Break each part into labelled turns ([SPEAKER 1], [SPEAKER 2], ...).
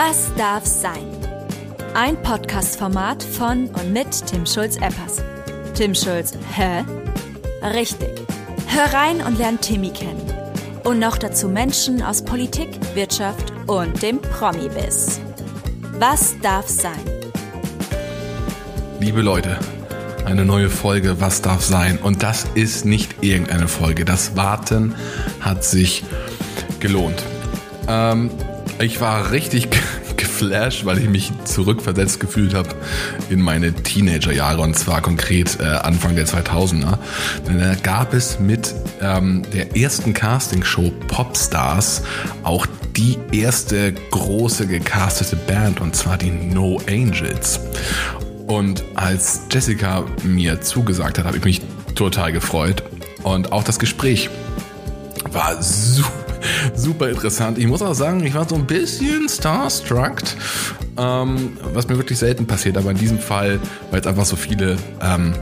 [SPEAKER 1] Was darf sein? Ein Podcast-Format von und mit Tim Schulz-Eppers. Tim Schulz, hä? Richtig. Hör rein und lern Timmy kennen. Und noch dazu Menschen aus Politik, Wirtschaft und dem Promi-Biss. Was darf sein?
[SPEAKER 2] Liebe Leute, eine neue Folge Was darf sein? Und das ist nicht irgendeine Folge. Das Warten hat sich gelohnt. Ähm, ich war richtig geflasht, weil ich mich zurückversetzt gefühlt habe in meine Teenagerjahre und zwar konkret äh, Anfang der 2000er. Denn da gab es mit ähm, der ersten Castingshow Popstars auch die erste große gecastete Band und zwar die No Angels. Und als Jessica mir zugesagt hat, habe ich mich total gefreut. Und auch das Gespräch war super, super interessant. Ich muss auch sagen, ich war so ein bisschen starstruck, ähm, was mir wirklich selten passiert. Aber in diesem Fall, weil es einfach so viele ähm,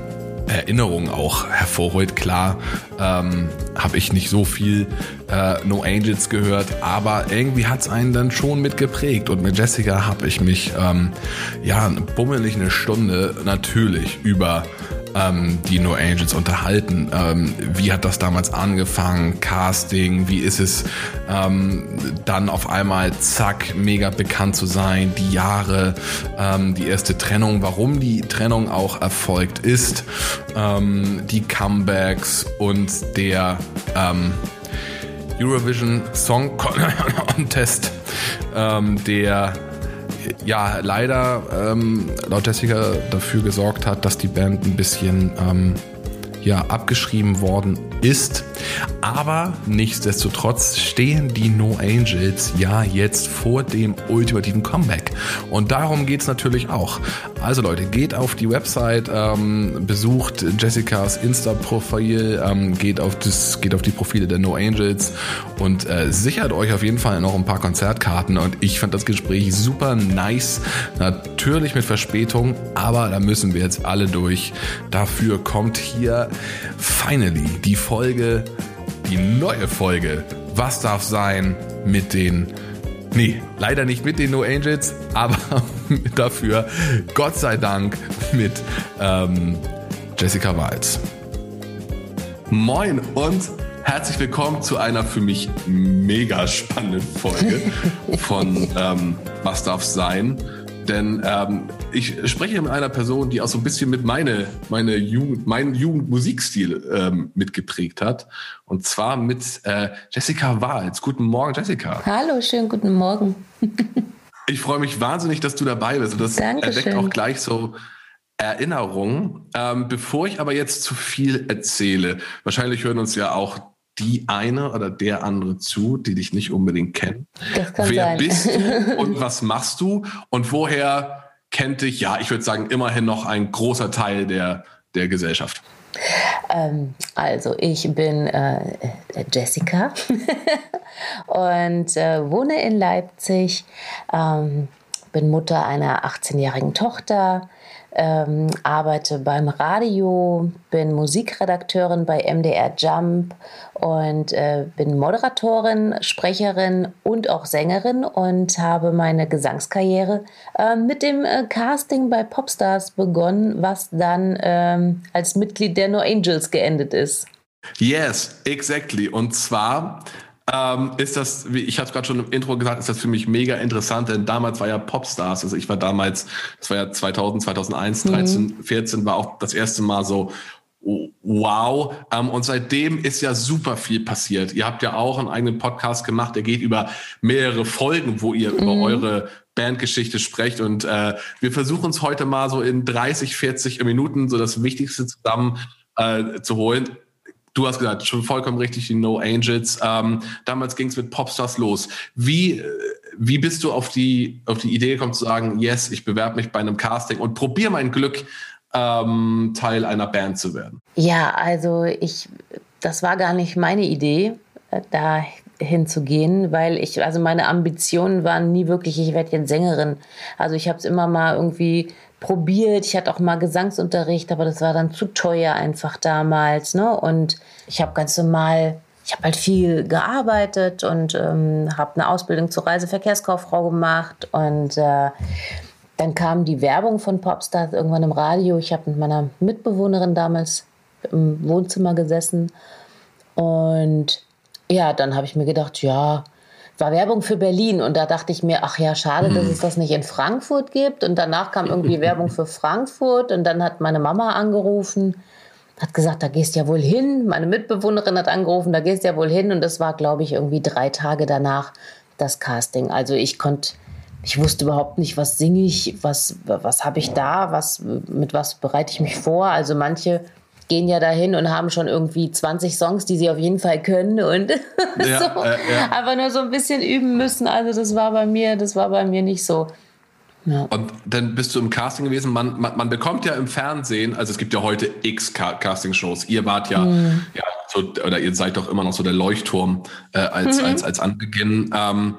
[SPEAKER 2] Erinnerungen auch hervorholt. Klar ähm, habe ich nicht so viel äh, No Angels gehört, aber irgendwie hat es einen dann schon mitgeprägt. Und mit Jessica habe ich mich ähm, ja bummelig eine Stunde natürlich über ähm, die No Angels unterhalten. Ähm, wie hat das damals angefangen? Casting, wie ist es ähm, dann auf einmal zack, mega bekannt zu sein? Die Jahre, ähm, die erste Trennung, warum die Trennung auch erfolgt ist, ähm, die Comebacks und der ähm, Eurovision Song Contest, der ja leider ähm, laut Jessica dafür gesorgt hat, dass die Band ein bisschen ähm, ja, abgeschrieben worden ist. Aber nichtsdestotrotz stehen die No Angels ja jetzt vor dem ultimativen Comeback. Und darum geht es natürlich auch. Also Leute, geht auf die Website, ähm, besucht Jessicas Insta-Profil, ähm, geht, auf geht auf die Profile der No Angels und äh, sichert euch auf jeden Fall noch ein paar Konzertkarten. Und ich fand das Gespräch super nice. Natürlich mit Verspätung, aber da müssen wir jetzt alle durch. Dafür kommt hier finally die Folge, die neue Folge. Was darf sein mit den Nee, leider nicht mit den No Angels, aber dafür, Gott sei Dank, mit ähm, Jessica Walz. Moin und herzlich willkommen zu einer für mich mega spannenden Folge von ähm, Was darf sein? Denn ähm, ich spreche mit einer Person, die auch so ein bisschen mit meine, meine Jugend, meinen Jugendmusikstil ähm, mitgeprägt hat. Und zwar mit äh, Jessica Wahls. Guten Morgen, Jessica.
[SPEAKER 3] Hallo, schönen guten Morgen.
[SPEAKER 2] ich freue mich wahnsinnig, dass du dabei bist. Und das Dankeschön. erweckt auch gleich so Erinnerungen. Ähm, bevor ich aber jetzt zu viel erzähle, wahrscheinlich hören uns ja auch die eine oder der andere zu, die dich nicht unbedingt kennen.
[SPEAKER 3] Das kann
[SPEAKER 2] Wer
[SPEAKER 3] sein.
[SPEAKER 2] bist du und was machst du und woher kennt dich, ja, ich würde sagen, immerhin noch ein großer Teil der, der Gesellschaft?
[SPEAKER 3] Ähm, also ich bin äh, Jessica und äh, wohne in Leipzig, ähm, bin Mutter einer 18-jährigen Tochter, ähm, arbeite beim Radio, bin Musikredakteurin bei MDR Jump und äh, bin Moderatorin, Sprecherin und auch Sängerin und habe meine Gesangskarriere äh, mit dem äh, Casting bei Popstars begonnen, was dann ähm, als Mitglied der No Angels geendet ist.
[SPEAKER 2] Yes, exactly. Und zwar ähm, ist das, wie ich habe es gerade schon im Intro gesagt, ist das für mich mega interessant, denn damals war ja Popstars, also ich war damals, das war ja 2000, 2001, 13, mhm. 14 war auch das erste Mal so, wow. Ähm, und seitdem ist ja super viel passiert. Ihr habt ja auch einen eigenen Podcast gemacht, der geht über mehrere Folgen, wo ihr mhm. über eure Bandgeschichte sprecht. Und äh, wir versuchen es heute mal so in 30, 40 Minuten so das Wichtigste zusammen äh, zu holen. Du hast gesagt, schon vollkommen richtig, die No Angels. Ähm, damals ging es mit Popstars los. Wie, wie bist du auf die, auf die Idee gekommen zu sagen, yes, ich bewerbe mich bei einem Casting und probiere mein Glück, ähm, Teil einer Band zu werden?
[SPEAKER 3] Ja, also ich, das war gar nicht meine Idee, äh, da hinzugehen, weil ich, also meine Ambitionen waren nie wirklich, ich werde jetzt Sängerin. Also ich habe es immer mal irgendwie probiert. Ich hatte auch mal Gesangsunterricht, aber das war dann zu teuer einfach damals. Ne? Und ich habe ganz normal ich habe halt viel gearbeitet und ähm, habe eine Ausbildung zur Reiseverkehrskauffrau gemacht und äh, dann kam die Werbung von Popstars irgendwann im Radio. Ich habe mit meiner Mitbewohnerin damals im Wohnzimmer gesessen und ja, dann habe ich mir gedacht, ja, war Werbung für Berlin und da dachte ich mir, ach ja, schade, dass hm. es das nicht in Frankfurt gibt. Und danach kam irgendwie Werbung für Frankfurt und dann hat meine Mama angerufen, hat gesagt, da gehst ja wohl hin. Meine Mitbewohnerin hat angerufen, da gehst ja wohl hin. Und das war, glaube ich, irgendwie drei Tage danach das Casting. Also ich konnte, ich wusste überhaupt nicht, was singe ich, was, was habe ich da, was, mit was bereite ich mich vor. Also manche gehen ja dahin und haben schon irgendwie 20 Songs, die sie auf jeden Fall können und ja, so äh, ja. einfach nur so ein bisschen üben müssen. Also das war bei mir, das war bei mir nicht so.
[SPEAKER 2] Ja. Und dann bist du im Casting gewesen. Man, man, man, bekommt ja im Fernsehen, also es gibt ja heute x Casting-Shows. Ihr wart ja, mhm. ja so, oder ihr seid doch immer noch so der Leuchtturm äh, als, mhm. als, als Anbeginn. Ähm,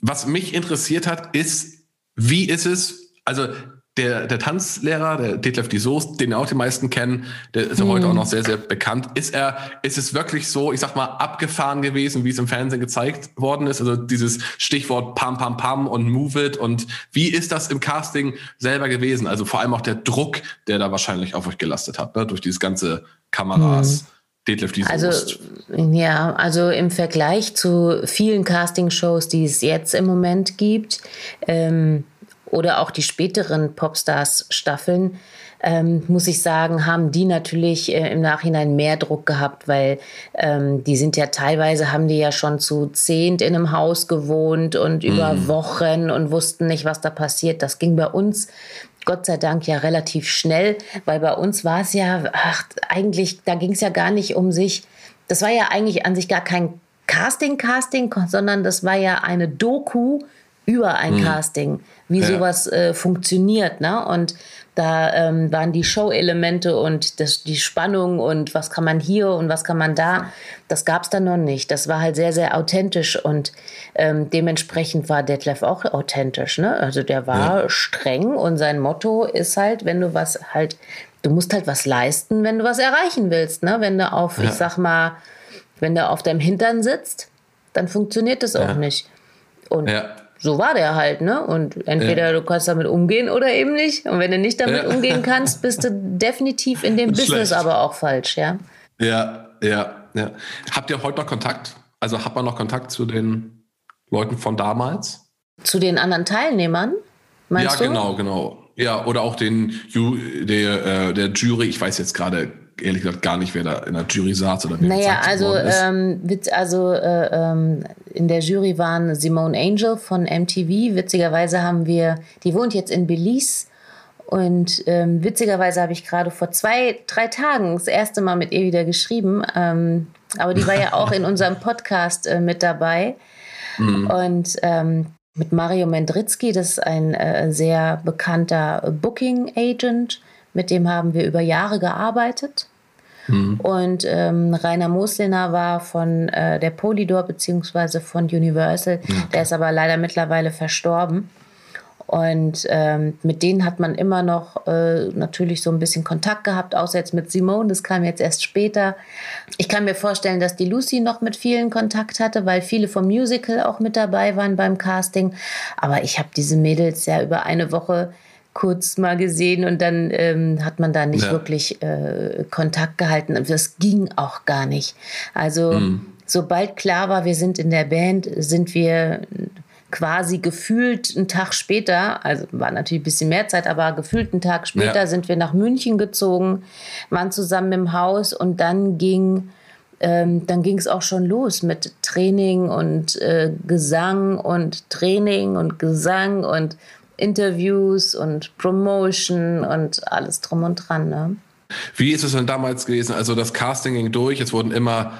[SPEAKER 2] was mich interessiert hat, ist, wie ist es, also der, der Tanzlehrer, der Detlef die Soest, den auch die meisten kennen, der ist ja heute auch noch sehr, sehr bekannt. Ist er, ist es wirklich so, ich sag mal, abgefahren gewesen, wie es im Fernsehen gezeigt worden ist? Also dieses Stichwort Pam, Pam, Pam und Move It und wie ist das im Casting selber gewesen? Also vor allem auch der Druck, der da wahrscheinlich auf euch gelastet hat, ne? durch dieses ganze Kameras. Mhm. Detlef die
[SPEAKER 3] Also, ja, also im Vergleich zu vielen Castingshows, die es jetzt im Moment gibt, ähm, oder auch die späteren Popstars-Staffeln, ähm, muss ich sagen, haben die natürlich äh, im Nachhinein mehr Druck gehabt, weil ähm, die sind ja teilweise, haben die ja schon zu zehnt in einem Haus gewohnt und mhm. über Wochen und wussten nicht, was da passiert. Das ging bei uns Gott sei Dank ja relativ schnell, weil bei uns war es ja, ach, eigentlich, da ging es ja gar nicht um sich. Das war ja eigentlich an sich gar kein Casting-Casting, sondern das war ja eine Doku über ein mhm. Casting, wie ja. sowas äh, funktioniert. Ne? Und da ähm, waren die Show-Elemente und das, die Spannung und was kann man hier und was kann man da. Das gab es dann noch nicht. Das war halt sehr, sehr authentisch und ähm, dementsprechend war Detlef auch authentisch. Ne? Also der war ja. streng und sein Motto ist halt, wenn du was halt, du musst halt was leisten, wenn du was erreichen willst. Ne? Wenn du auf, ja. ich sag mal, wenn du auf deinem Hintern sitzt, dann funktioniert das auch nicht. Und ja so war der halt, ne? Und entweder ja. du kannst damit umgehen oder eben nicht. Und wenn du nicht damit ja. umgehen kannst, bist du definitiv in dem Business Schlecht. aber auch falsch, ja?
[SPEAKER 2] Ja, ja, ja. Habt ihr heute noch Kontakt? Also hat man noch Kontakt zu den Leuten von damals?
[SPEAKER 3] Zu den anderen Teilnehmern?
[SPEAKER 2] Meinst ja, du? genau, genau. Ja, oder auch den der, äh, der Jury, ich weiß jetzt gerade ehrlich gesagt gar nicht, wer da in der Jury saß oder wer
[SPEAKER 3] Naja, also, ähm, also äh, ähm, in der Jury waren Simone Angel von MTV. Witzigerweise haben wir, die wohnt jetzt in Belize. Und ähm, witzigerweise habe ich gerade vor zwei, drei Tagen das erste Mal mit ihr wieder geschrieben. Ähm, aber die war ja auch in unserem Podcast äh, mit dabei. Mhm. Und ähm, mit Mario Mendritzky, das ist ein äh, sehr bekannter Booking Agent. Mit dem haben wir über Jahre gearbeitet. Mhm. Und ähm, Rainer Mosliner war von äh, der Polydor beziehungsweise von Universal. Okay. Der ist aber leider mittlerweile verstorben. Und ähm, mit denen hat man immer noch äh, natürlich so ein bisschen Kontakt gehabt, außer jetzt mit Simone, das kam jetzt erst später. Ich kann mir vorstellen, dass die Lucy noch mit vielen Kontakt hatte, weil viele vom Musical auch mit dabei waren beim Casting. Aber ich habe diese Mädels ja über eine Woche kurz mal gesehen und dann ähm, hat man da nicht ja. wirklich äh, Kontakt gehalten. Das ging auch gar nicht. Also mhm. sobald klar war, wir sind in der Band, sind wir quasi gefühlt einen Tag später, also war natürlich ein bisschen mehr Zeit, aber gefühlt einen Tag später ja. sind wir nach München gezogen, waren zusammen im Haus und dann ging ähm, dann ging es auch schon los mit Training und äh, Gesang und Training und Gesang und Interviews und Promotion und alles drum und dran. Ne?
[SPEAKER 2] Wie ist es denn damals gewesen? Also das Casting ging durch, es wurden immer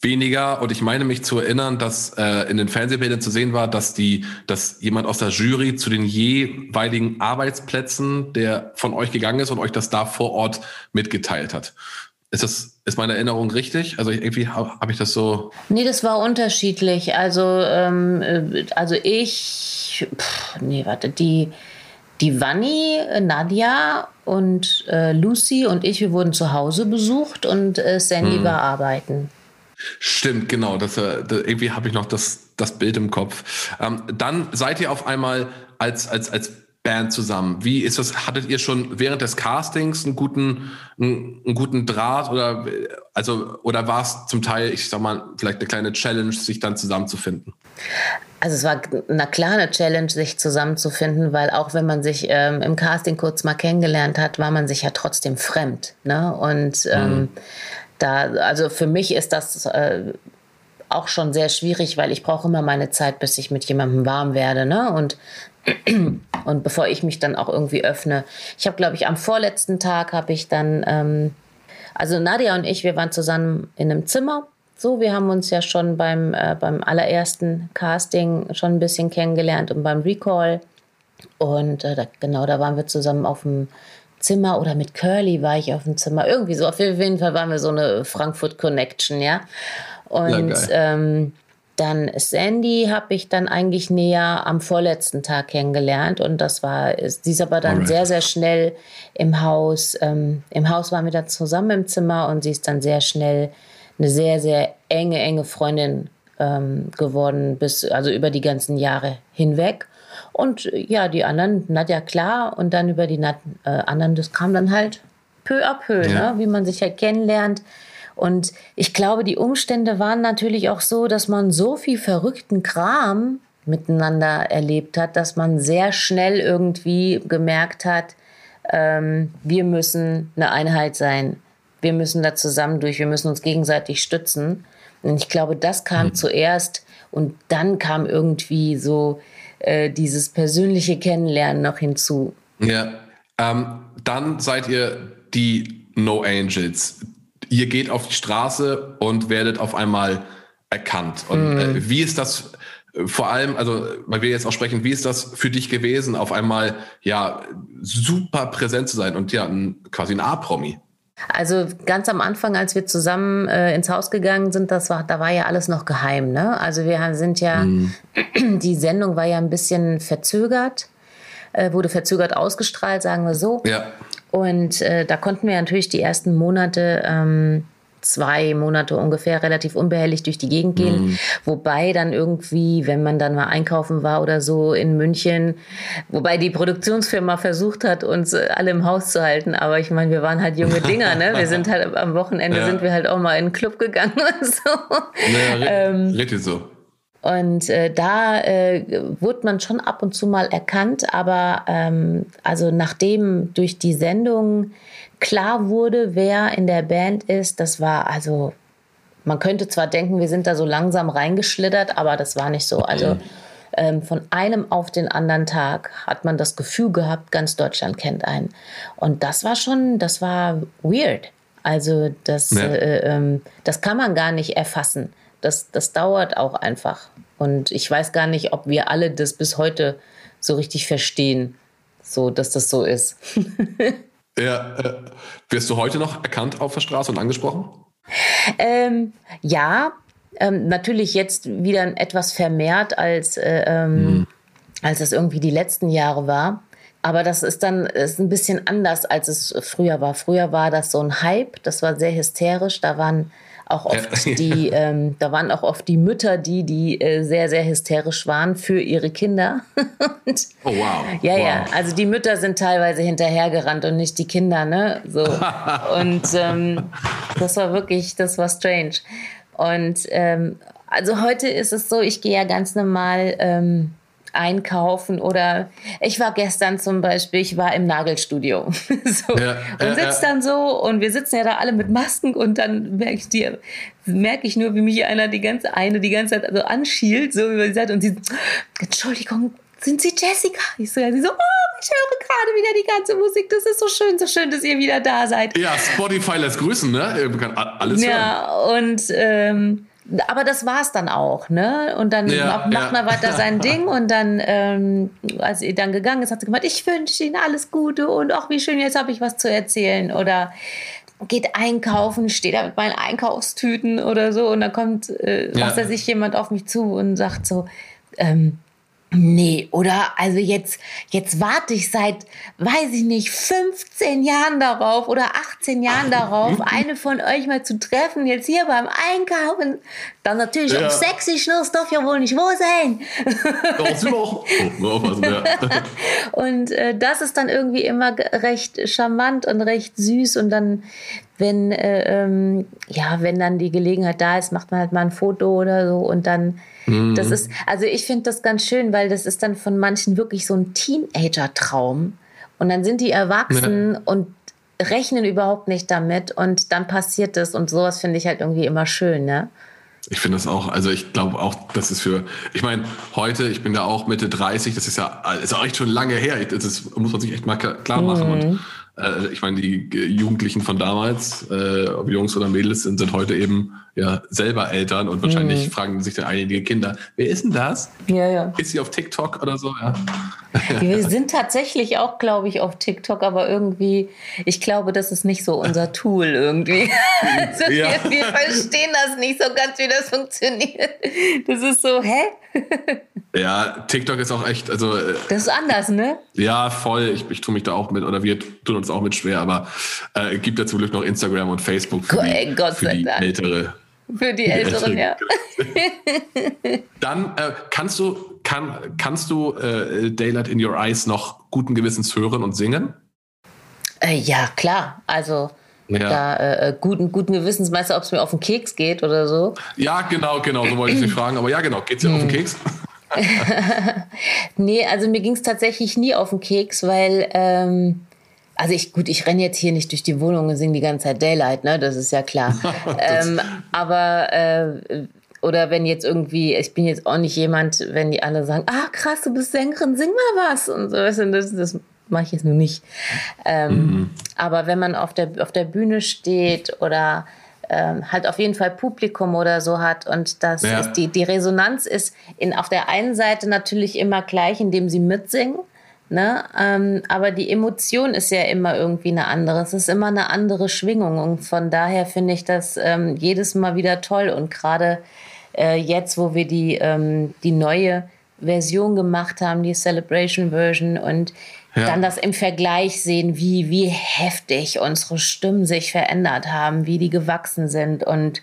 [SPEAKER 2] weniger und ich meine mich zu erinnern, dass äh, in den Fernsehbildern zu sehen war, dass die, dass jemand aus der Jury zu den jeweiligen Arbeitsplätzen, der von euch gegangen ist und euch das da vor Ort mitgeteilt hat. Ist das, ist meine Erinnerung richtig? Also irgendwie habe hab ich das so.
[SPEAKER 3] Nee, das war unterschiedlich. Also, ähm, äh, also ich, pff, nee, warte, die, die Vanni, Nadja und äh, Lucy und ich, wir wurden zu Hause besucht und äh, Sandy hm. war arbeiten.
[SPEAKER 2] Stimmt, genau. Das, äh, das irgendwie habe ich noch das, das Bild im Kopf. Ähm, dann seid ihr auf einmal als, als, als Band zusammen. Wie ist das? Hattet ihr schon während des Castings einen guten, einen, einen guten Draht oder also oder war es zum Teil, ich sag mal, vielleicht eine kleine Challenge, sich dann zusammenzufinden?
[SPEAKER 3] Also es war na klar eine Challenge, sich zusammenzufinden, weil auch wenn man sich ähm, im Casting kurz mal kennengelernt hat, war man sich ja trotzdem fremd. Ne? Und ähm, mhm. da, also für mich ist das äh, auch schon sehr schwierig, weil ich brauche immer meine Zeit, bis ich mit jemandem warm werde. Ne? Und, und bevor ich mich dann auch irgendwie öffne. Ich habe, glaube ich, am vorletzten Tag habe ich dann, ähm, also Nadia und ich, wir waren zusammen in einem Zimmer. So, wir haben uns ja schon beim, äh, beim allerersten Casting schon ein bisschen kennengelernt und beim Recall. Und äh, da, genau, da waren wir zusammen auf dem Zimmer oder mit Curly war ich auf dem Zimmer. Irgendwie so. Auf jeden Fall waren wir so eine Frankfurt Connection, ja. Und ja, ähm, dann Sandy habe ich dann eigentlich näher am vorletzten Tag kennengelernt und das war, sie ist aber dann Alright. sehr, sehr schnell im Haus. Ähm, Im Haus waren wir dann zusammen im Zimmer und sie ist dann sehr schnell eine sehr, sehr enge, enge Freundin ähm, geworden, bis also über die ganzen Jahre hinweg. Und ja, die anderen, Nadja klar, und dann über die äh, anderen, das kam dann halt peu à peu, ja. ne? wie man sich halt kennenlernt. Und ich glaube, die Umstände waren natürlich auch so, dass man so viel verrückten Kram miteinander erlebt hat, dass man sehr schnell irgendwie gemerkt hat, ähm, wir müssen eine Einheit sein. Wir müssen da zusammen durch, wir müssen uns gegenseitig stützen. Und ich glaube, das kam mhm. zuerst und dann kam irgendwie so äh, dieses persönliche Kennenlernen noch hinzu.
[SPEAKER 2] Ja, ähm, dann seid ihr die No Angels ihr geht auf die Straße und werdet auf einmal erkannt. Und mm. äh, wie ist das äh, vor allem, also weil wir jetzt auch sprechen, wie ist das für dich gewesen, auf einmal ja super präsent zu sein und ja ein, quasi ein A-Promi?
[SPEAKER 3] Also ganz am Anfang, als wir zusammen äh, ins Haus gegangen sind, das war, da war ja alles noch geheim. Ne? Also wir sind ja, mm. die Sendung war ja ein bisschen verzögert, äh, wurde verzögert ausgestrahlt, sagen wir so.
[SPEAKER 2] Ja.
[SPEAKER 3] Und äh, da konnten wir natürlich die ersten Monate, ähm, zwei Monate ungefähr, relativ unbehelligt durch die Gegend gehen. Mhm. Wobei dann irgendwie, wenn man dann mal einkaufen war oder so in München, wobei die Produktionsfirma versucht hat, uns äh, alle im Haus zu halten. Aber ich meine, wir waren halt junge Dinger, ne? Wir sind halt am Wochenende ja. sind wir halt auch mal in den Club gegangen und so.
[SPEAKER 2] Naja, ähm, richtig so.
[SPEAKER 3] Und äh, da äh, wurde man schon ab und zu mal erkannt, aber ähm, also nachdem durch die Sendung klar wurde, wer in der Band ist, das war also, man könnte zwar denken, wir sind da so langsam reingeschlittert, aber das war nicht so. Also ähm, von einem auf den anderen Tag hat man das Gefühl gehabt, ganz Deutschland kennt einen. Und das war schon, das war weird. Also das, ja. äh, äh, das kann man gar nicht erfassen das, das dauert auch einfach. Und ich weiß gar nicht, ob wir alle das bis heute so richtig verstehen, so dass das so ist.
[SPEAKER 2] ja, äh, wirst du heute noch erkannt auf der Straße und angesprochen?
[SPEAKER 3] Ähm, ja, ähm, natürlich jetzt wieder etwas vermehrt als, äh, ähm, hm. als es irgendwie die letzten Jahre war. Aber das ist dann ist ein bisschen anders, als es früher war. Früher war das so ein Hype, das war sehr hysterisch. Da waren auch oft ja. die, ähm, da waren auch oft die Mütter, die, die äh, sehr, sehr hysterisch waren für ihre Kinder.
[SPEAKER 2] und, oh wow.
[SPEAKER 3] Ja,
[SPEAKER 2] wow.
[SPEAKER 3] ja. Also die Mütter sind teilweise hinterhergerannt und nicht die Kinder, ne? So. und ähm, das war wirklich, das war strange. Und ähm, also heute ist es so, ich gehe ja ganz normal ähm, einkaufen oder ich war gestern zum Beispiel, ich war im Nagelstudio so, ja, und sitze dann so und wir sitzen ja da alle mit Masken und dann merke ich dir, merke ich nur, wie mich einer die ganze eine die ganze Zeit so anschielt, so wie sie sagt und sie, Entschuldigung, sind Sie Jessica? Ich so, ja, sie so, oh, ich höre gerade wieder die ganze Musik. Das ist so schön, so schön, dass ihr wieder da seid.
[SPEAKER 2] Ja, Spotify lässt grüßen, ne? Alles
[SPEAKER 3] ja, hören. und ähm, aber das war es dann auch, ne? Und dann ja, macht ja. man weiter sein Ding und dann, ähm, als sie dann gegangen ist, hat sie gemeint, ich wünsche Ihnen alles Gute und auch wie schön, jetzt habe ich was zu erzählen. Oder geht einkaufen, steht da mit meinen Einkaufstüten oder so und dann kommt, äh, ja. was er sich jemand auf mich zu und sagt so, ähm, Nee, oder? Also jetzt, jetzt warte ich seit, weiß ich nicht, 15 Jahren darauf oder 18 Jahren darauf, eine von euch mal zu treffen, jetzt hier beim Einkaufen. Dann natürlich ja. auf sexy Schluss darf ja wohl nicht wo sein. Doch, oh, ja. Und äh, das ist dann irgendwie immer recht charmant und recht süß und dann wenn äh, ähm, ja wenn dann die Gelegenheit da ist macht man halt mal ein Foto oder so und dann Mhm. Das ist, also ich finde das ganz schön, weil das ist dann von manchen wirklich so ein Teenager-Traum. Und dann sind die erwachsen ja. und rechnen überhaupt nicht damit und dann passiert das und sowas finde ich halt irgendwie immer schön, ne?
[SPEAKER 2] Ich finde das auch, also ich glaube auch, das ist für, ich meine, heute, ich bin da auch Mitte 30, das ist ja, ist auch echt schon lange her, das ist, muss man sich echt mal klar machen. Mhm. Und äh, ich meine, die Jugendlichen von damals, äh, ob Jungs oder Mädels sind, sind heute eben ja selber Eltern und wahrscheinlich mhm. fragen sich dann einige Kinder, wer ist denn das?
[SPEAKER 3] Ja, ja.
[SPEAKER 2] Ist sie auf TikTok oder so? Ja.
[SPEAKER 3] Wir sind tatsächlich auch, glaube ich, auf TikTok, aber irgendwie, ich glaube, das ist nicht so unser Tool irgendwie. also ja. wir, wir verstehen das nicht so ganz, wie das funktioniert. Das ist so, hä?
[SPEAKER 2] Ja, TikTok ist auch echt, also. Äh,
[SPEAKER 3] das ist anders, ne?
[SPEAKER 2] Ja, voll. Ich, ich tue mich da auch mit, oder wir tun uns auch mit schwer, aber äh, gibt ja zum Glück noch Instagram und Facebook für die, Gott für die ältere
[SPEAKER 3] für die Älteren, ja.
[SPEAKER 2] Dann äh, kannst du, kann, kannst du äh, Daylight in Your Eyes noch guten Gewissens hören und singen?
[SPEAKER 3] Äh, ja, klar. Also ja. da äh, äh, guten, guten Gewissens, meinst du, ob es mir auf den Keks geht oder so?
[SPEAKER 2] Ja, genau, genau, so wollte ich dich fragen. Aber ja, genau, geht es dir auf den hm. Keks?
[SPEAKER 3] nee, also mir ging es tatsächlich nie auf den Keks, weil ähm, also ich, gut, ich renne jetzt hier nicht durch die Wohnung und singe die ganze Zeit Daylight, ne? Das ist ja klar. ähm, aber äh, oder wenn jetzt irgendwie, ich bin jetzt auch nicht jemand, wenn die alle sagen, ah krass, du bist Sängerin, sing mal was und so. Das, das mache ich jetzt nur nicht. Ähm, mhm. Aber wenn man auf der, auf der Bühne steht oder ähm, halt auf jeden Fall Publikum oder so hat und das ja. ist die, die Resonanz ist in, auf der einen Seite natürlich immer gleich, indem sie mitsingen. Ne? Ähm, aber die Emotion ist ja immer irgendwie eine andere. Es ist immer eine andere Schwingung. Und von daher finde ich das ähm, jedes Mal wieder toll. Und gerade äh, jetzt, wo wir die, ähm, die neue Version gemacht haben, die Celebration Version, und ja. dann das im Vergleich sehen, wie, wie heftig unsere Stimmen sich verändert haben, wie die gewachsen sind. Und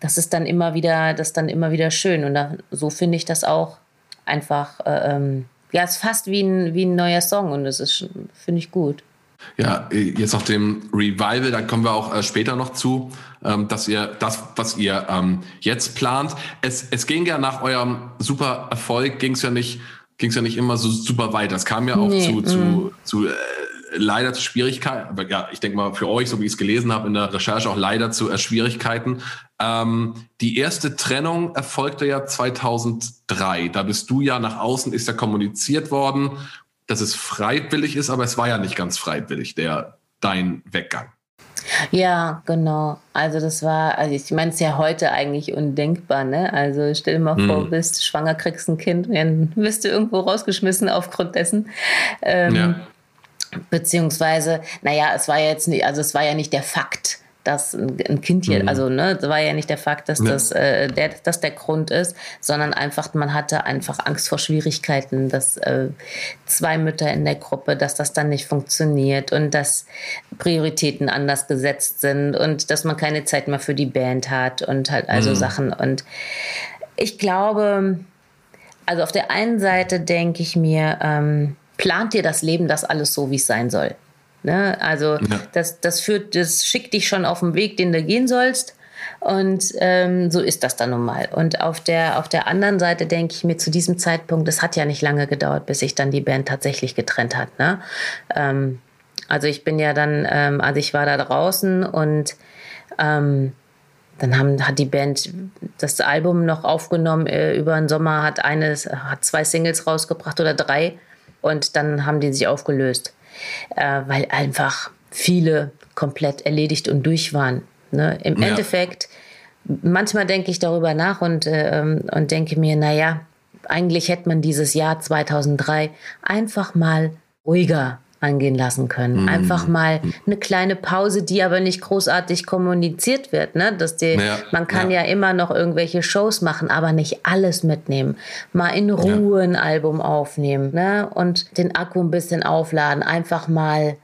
[SPEAKER 3] das ist dann immer wieder, das dann immer wieder schön. Und da, so finde ich das auch einfach. Äh, ähm, ja, es ist fast wie ein, wie ein neuer Song und das ist, finde ich gut.
[SPEAKER 2] Ja, jetzt nach dem Revival, da kommen wir auch äh, später noch zu, ähm, dass ihr das, was ihr ähm, jetzt plant. Es, es ging ja nach eurem super Erfolg, ging es ja nicht, ging es ja nicht immer so super weit. Das kam ja auch nee, zu, zu, mm. zu äh, leider zu Schwierigkeiten, aber ja, ich denke mal für euch, so wie ich es gelesen habe in der Recherche, auch leider zu äh, Schwierigkeiten. Ähm, die erste Trennung erfolgte ja 2003. Da bist du ja nach außen, ist ja kommuniziert worden, dass es freiwillig ist, aber es war ja nicht ganz freiwillig, der dein Weggang.
[SPEAKER 3] Ja, genau. Also das war, also ich meine es ja heute eigentlich undenkbar, ne? Also stell dir mal hm. vor, bist schwanger, kriegst ein Kind, dann wirst du irgendwo rausgeschmissen aufgrund dessen. Ähm, ja. Beziehungsweise, naja, es war ja jetzt nicht, also es war ja nicht der Fakt, dass ein Kind hier, mhm. also ne, das war ja nicht der Fakt, dass ja. das äh, der, dass der Grund ist, sondern einfach, man hatte einfach Angst vor Schwierigkeiten, dass äh, zwei Mütter in der Gruppe, dass das dann nicht funktioniert und dass Prioritäten anders gesetzt sind und dass man keine Zeit mehr für die Band hat und halt also mhm. Sachen. Und ich glaube, also auf der einen Seite denke ich mir, ähm, plant dir das Leben das alles so, wie es sein soll. Ne? Also ja. das, das führt, das schickt dich schon auf den Weg, den du gehen sollst. Und ähm, so ist das dann nun mal. Und auf der, auf der anderen Seite denke ich mir zu diesem Zeitpunkt, es hat ja nicht lange gedauert, bis sich dann die Band tatsächlich getrennt hat. Ne? Ähm, also ich bin ja dann, ähm, also ich war da draußen und ähm, dann haben, hat die Band das Album noch aufgenommen äh, über den Sommer, hat eines, hat zwei Singles rausgebracht oder drei und dann haben die sich aufgelöst, äh, weil einfach viele komplett erledigt und durch waren. Ne? Im ja. Endeffekt, manchmal denke ich darüber nach und, äh, und denke mir, naja, eigentlich hätte man dieses Jahr 2003 einfach mal ruhiger angehen lassen können. Mm. Einfach mal eine kleine Pause, die aber nicht großartig kommuniziert wird. Ne? Dass die, ja, man kann ja. ja. immer noch irgendwelche Shows machen, aber nicht alles mitnehmen. Mal in Ruhe ja. ein Album aufnehmen ne? und den Akku ein bisschen aufladen. Einfach mal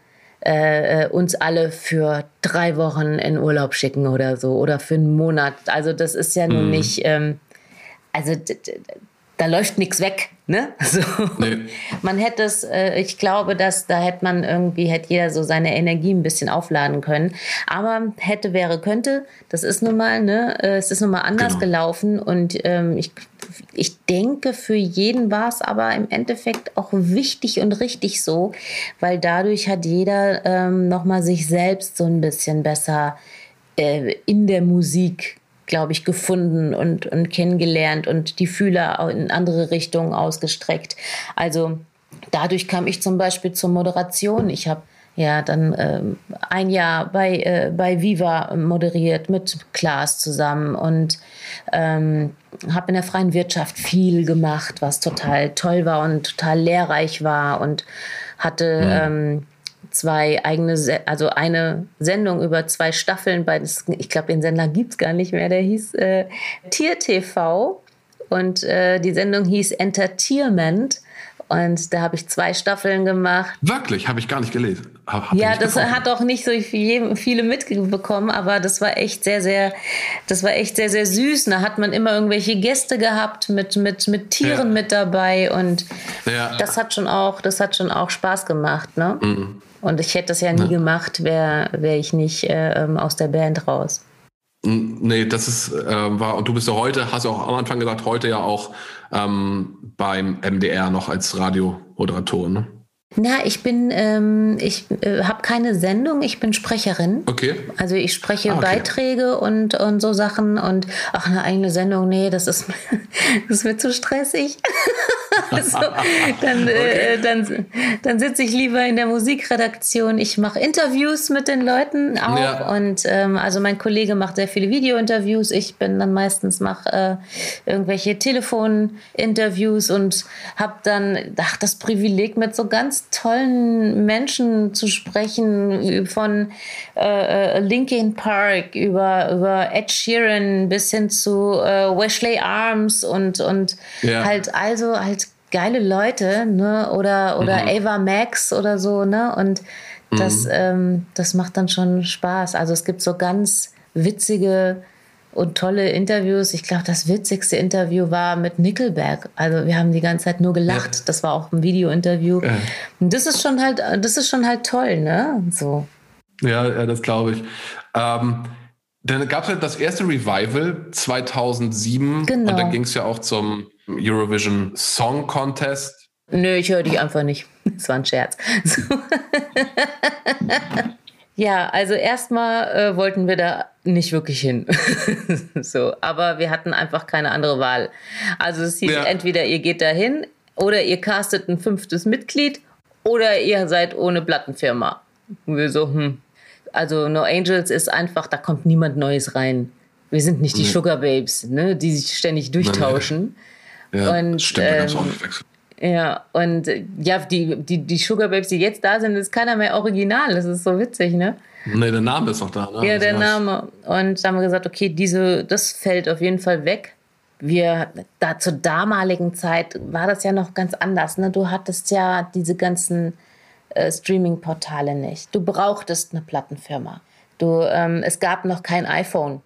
[SPEAKER 3] äh, äh uns alle für drei Wochen in Urlaub schicken oder so oder für einen Monat. Also das ist ja nun mm. nicht... Ähm, also da läuft nichts weg. Ne? So. Nee. Man hätte es, äh, ich glaube, dass da hätte man irgendwie, hätte jeder so seine Energie ein bisschen aufladen können. Aber hätte, wäre, könnte, das ist nun mal, ne, äh, es ist nun mal anders genau. gelaufen und ähm, ich, ich denke, für jeden war es aber im Endeffekt auch wichtig und richtig so, weil dadurch hat jeder ähm, nochmal sich selbst so ein bisschen besser äh, in der Musik glaube ich, gefunden und, und kennengelernt und die Fühler in andere Richtungen ausgestreckt. Also dadurch kam ich zum Beispiel zur Moderation. Ich habe ja dann ähm, ein Jahr bei, äh, bei Viva moderiert mit Klaas zusammen und ähm, habe in der freien Wirtschaft viel gemacht, was total toll war und total lehrreich war und hatte mhm. ähm, zwei eigene, also eine Sendung über zwei Staffeln bei, ich glaube, den Sender gibt es gar nicht mehr, der hieß äh, Tier TV und äh, die Sendung hieß Entertainment. Und da habe ich zwei Staffeln gemacht.
[SPEAKER 2] Wirklich? Habe ich gar nicht gelesen.
[SPEAKER 3] Hab, hab ja, das gefunden. hat auch nicht so viele mitbekommen, aber das war echt sehr, sehr, das war echt sehr, sehr süß. Da hat man immer irgendwelche Gäste gehabt mit, mit, mit Tieren ja. mit dabei und ja. das hat schon auch, das hat schon auch Spaß gemacht, ne? Mhm. Und ich hätte das ja nie ja. gemacht, wäre wär ich nicht äh, ähm, aus der Band raus.
[SPEAKER 2] Nee, das ist, äh, war, und du bist ja heute, hast ja auch am Anfang gesagt, heute ja auch ähm, beim MDR noch als Radiomoderatorin, ne?
[SPEAKER 3] Na, ich bin, ähm, ich äh, habe keine Sendung, ich bin Sprecherin.
[SPEAKER 2] Okay.
[SPEAKER 3] Also ich spreche ah, okay. Beiträge und, und so Sachen und ach, eine eigene Sendung, nee, das ist, das mir zu stressig. also, dann, äh, okay. äh, dann, dann sitze ich lieber in der Musikredaktion. Ich mache Interviews mit den Leuten auch. Ja. Und ähm, also mein Kollege macht sehr viele Videointerviews. Ich bin dann meistens mache äh, irgendwelche Telefoninterviews und habe dann ach, das Privileg mit so ganz tollen Menschen zu sprechen, von äh, äh Linkin Park über, über Ed Sheeran bis hin zu äh, Wesley Arms und, und ja. halt also halt geile Leute, ne? Oder, oder mhm. Ava Max oder so, ne? Und das, mhm. ähm, das macht dann schon Spaß. Also es gibt so ganz witzige und tolle Interviews. Ich glaube, das witzigste Interview war mit Nickelback. Also wir haben die ganze Zeit nur gelacht. Ja. Das war auch ein Video-Interview. Ja. Und das ist schon halt, das ist schon halt toll, ne? So.
[SPEAKER 2] Ja, ja das glaube ich. Ähm, dann gab es halt das erste Revival 2007 genau. und da ging es ja auch zum Eurovision Song Contest.
[SPEAKER 3] Nö, ich höre dich einfach nicht. Das war ein Scherz. So. ja, also erstmal äh, wollten wir da nicht wirklich hin. so, aber wir hatten einfach keine andere Wahl. Also es hieß ja. entweder ihr geht da hin oder ihr castet ein fünftes Mitglied oder ihr seid ohne Plattenfirma. Und wir so, hm, also No Angels ist einfach, da kommt niemand Neues rein. Wir sind nicht die Sugar Babes, ne, die sich ständig durchtauschen.
[SPEAKER 2] Ja, und, stimmt, ähm,
[SPEAKER 3] auch Ja, und ja, die, die, die Sugar Babes, die jetzt da sind, ist keiner mehr original. Das ist so witzig, ne?
[SPEAKER 2] Nee, der Name ist noch da, ne?
[SPEAKER 3] Ja, der Name. Und da haben wir gesagt, okay, diese, das fällt auf jeden Fall weg. Wir, da zur damaligen Zeit war das ja noch ganz anders. Ne? Du hattest ja diese ganzen äh, Streaming-Portale nicht. Du brauchtest eine Plattenfirma. Du, ähm, es gab noch kein iPhone.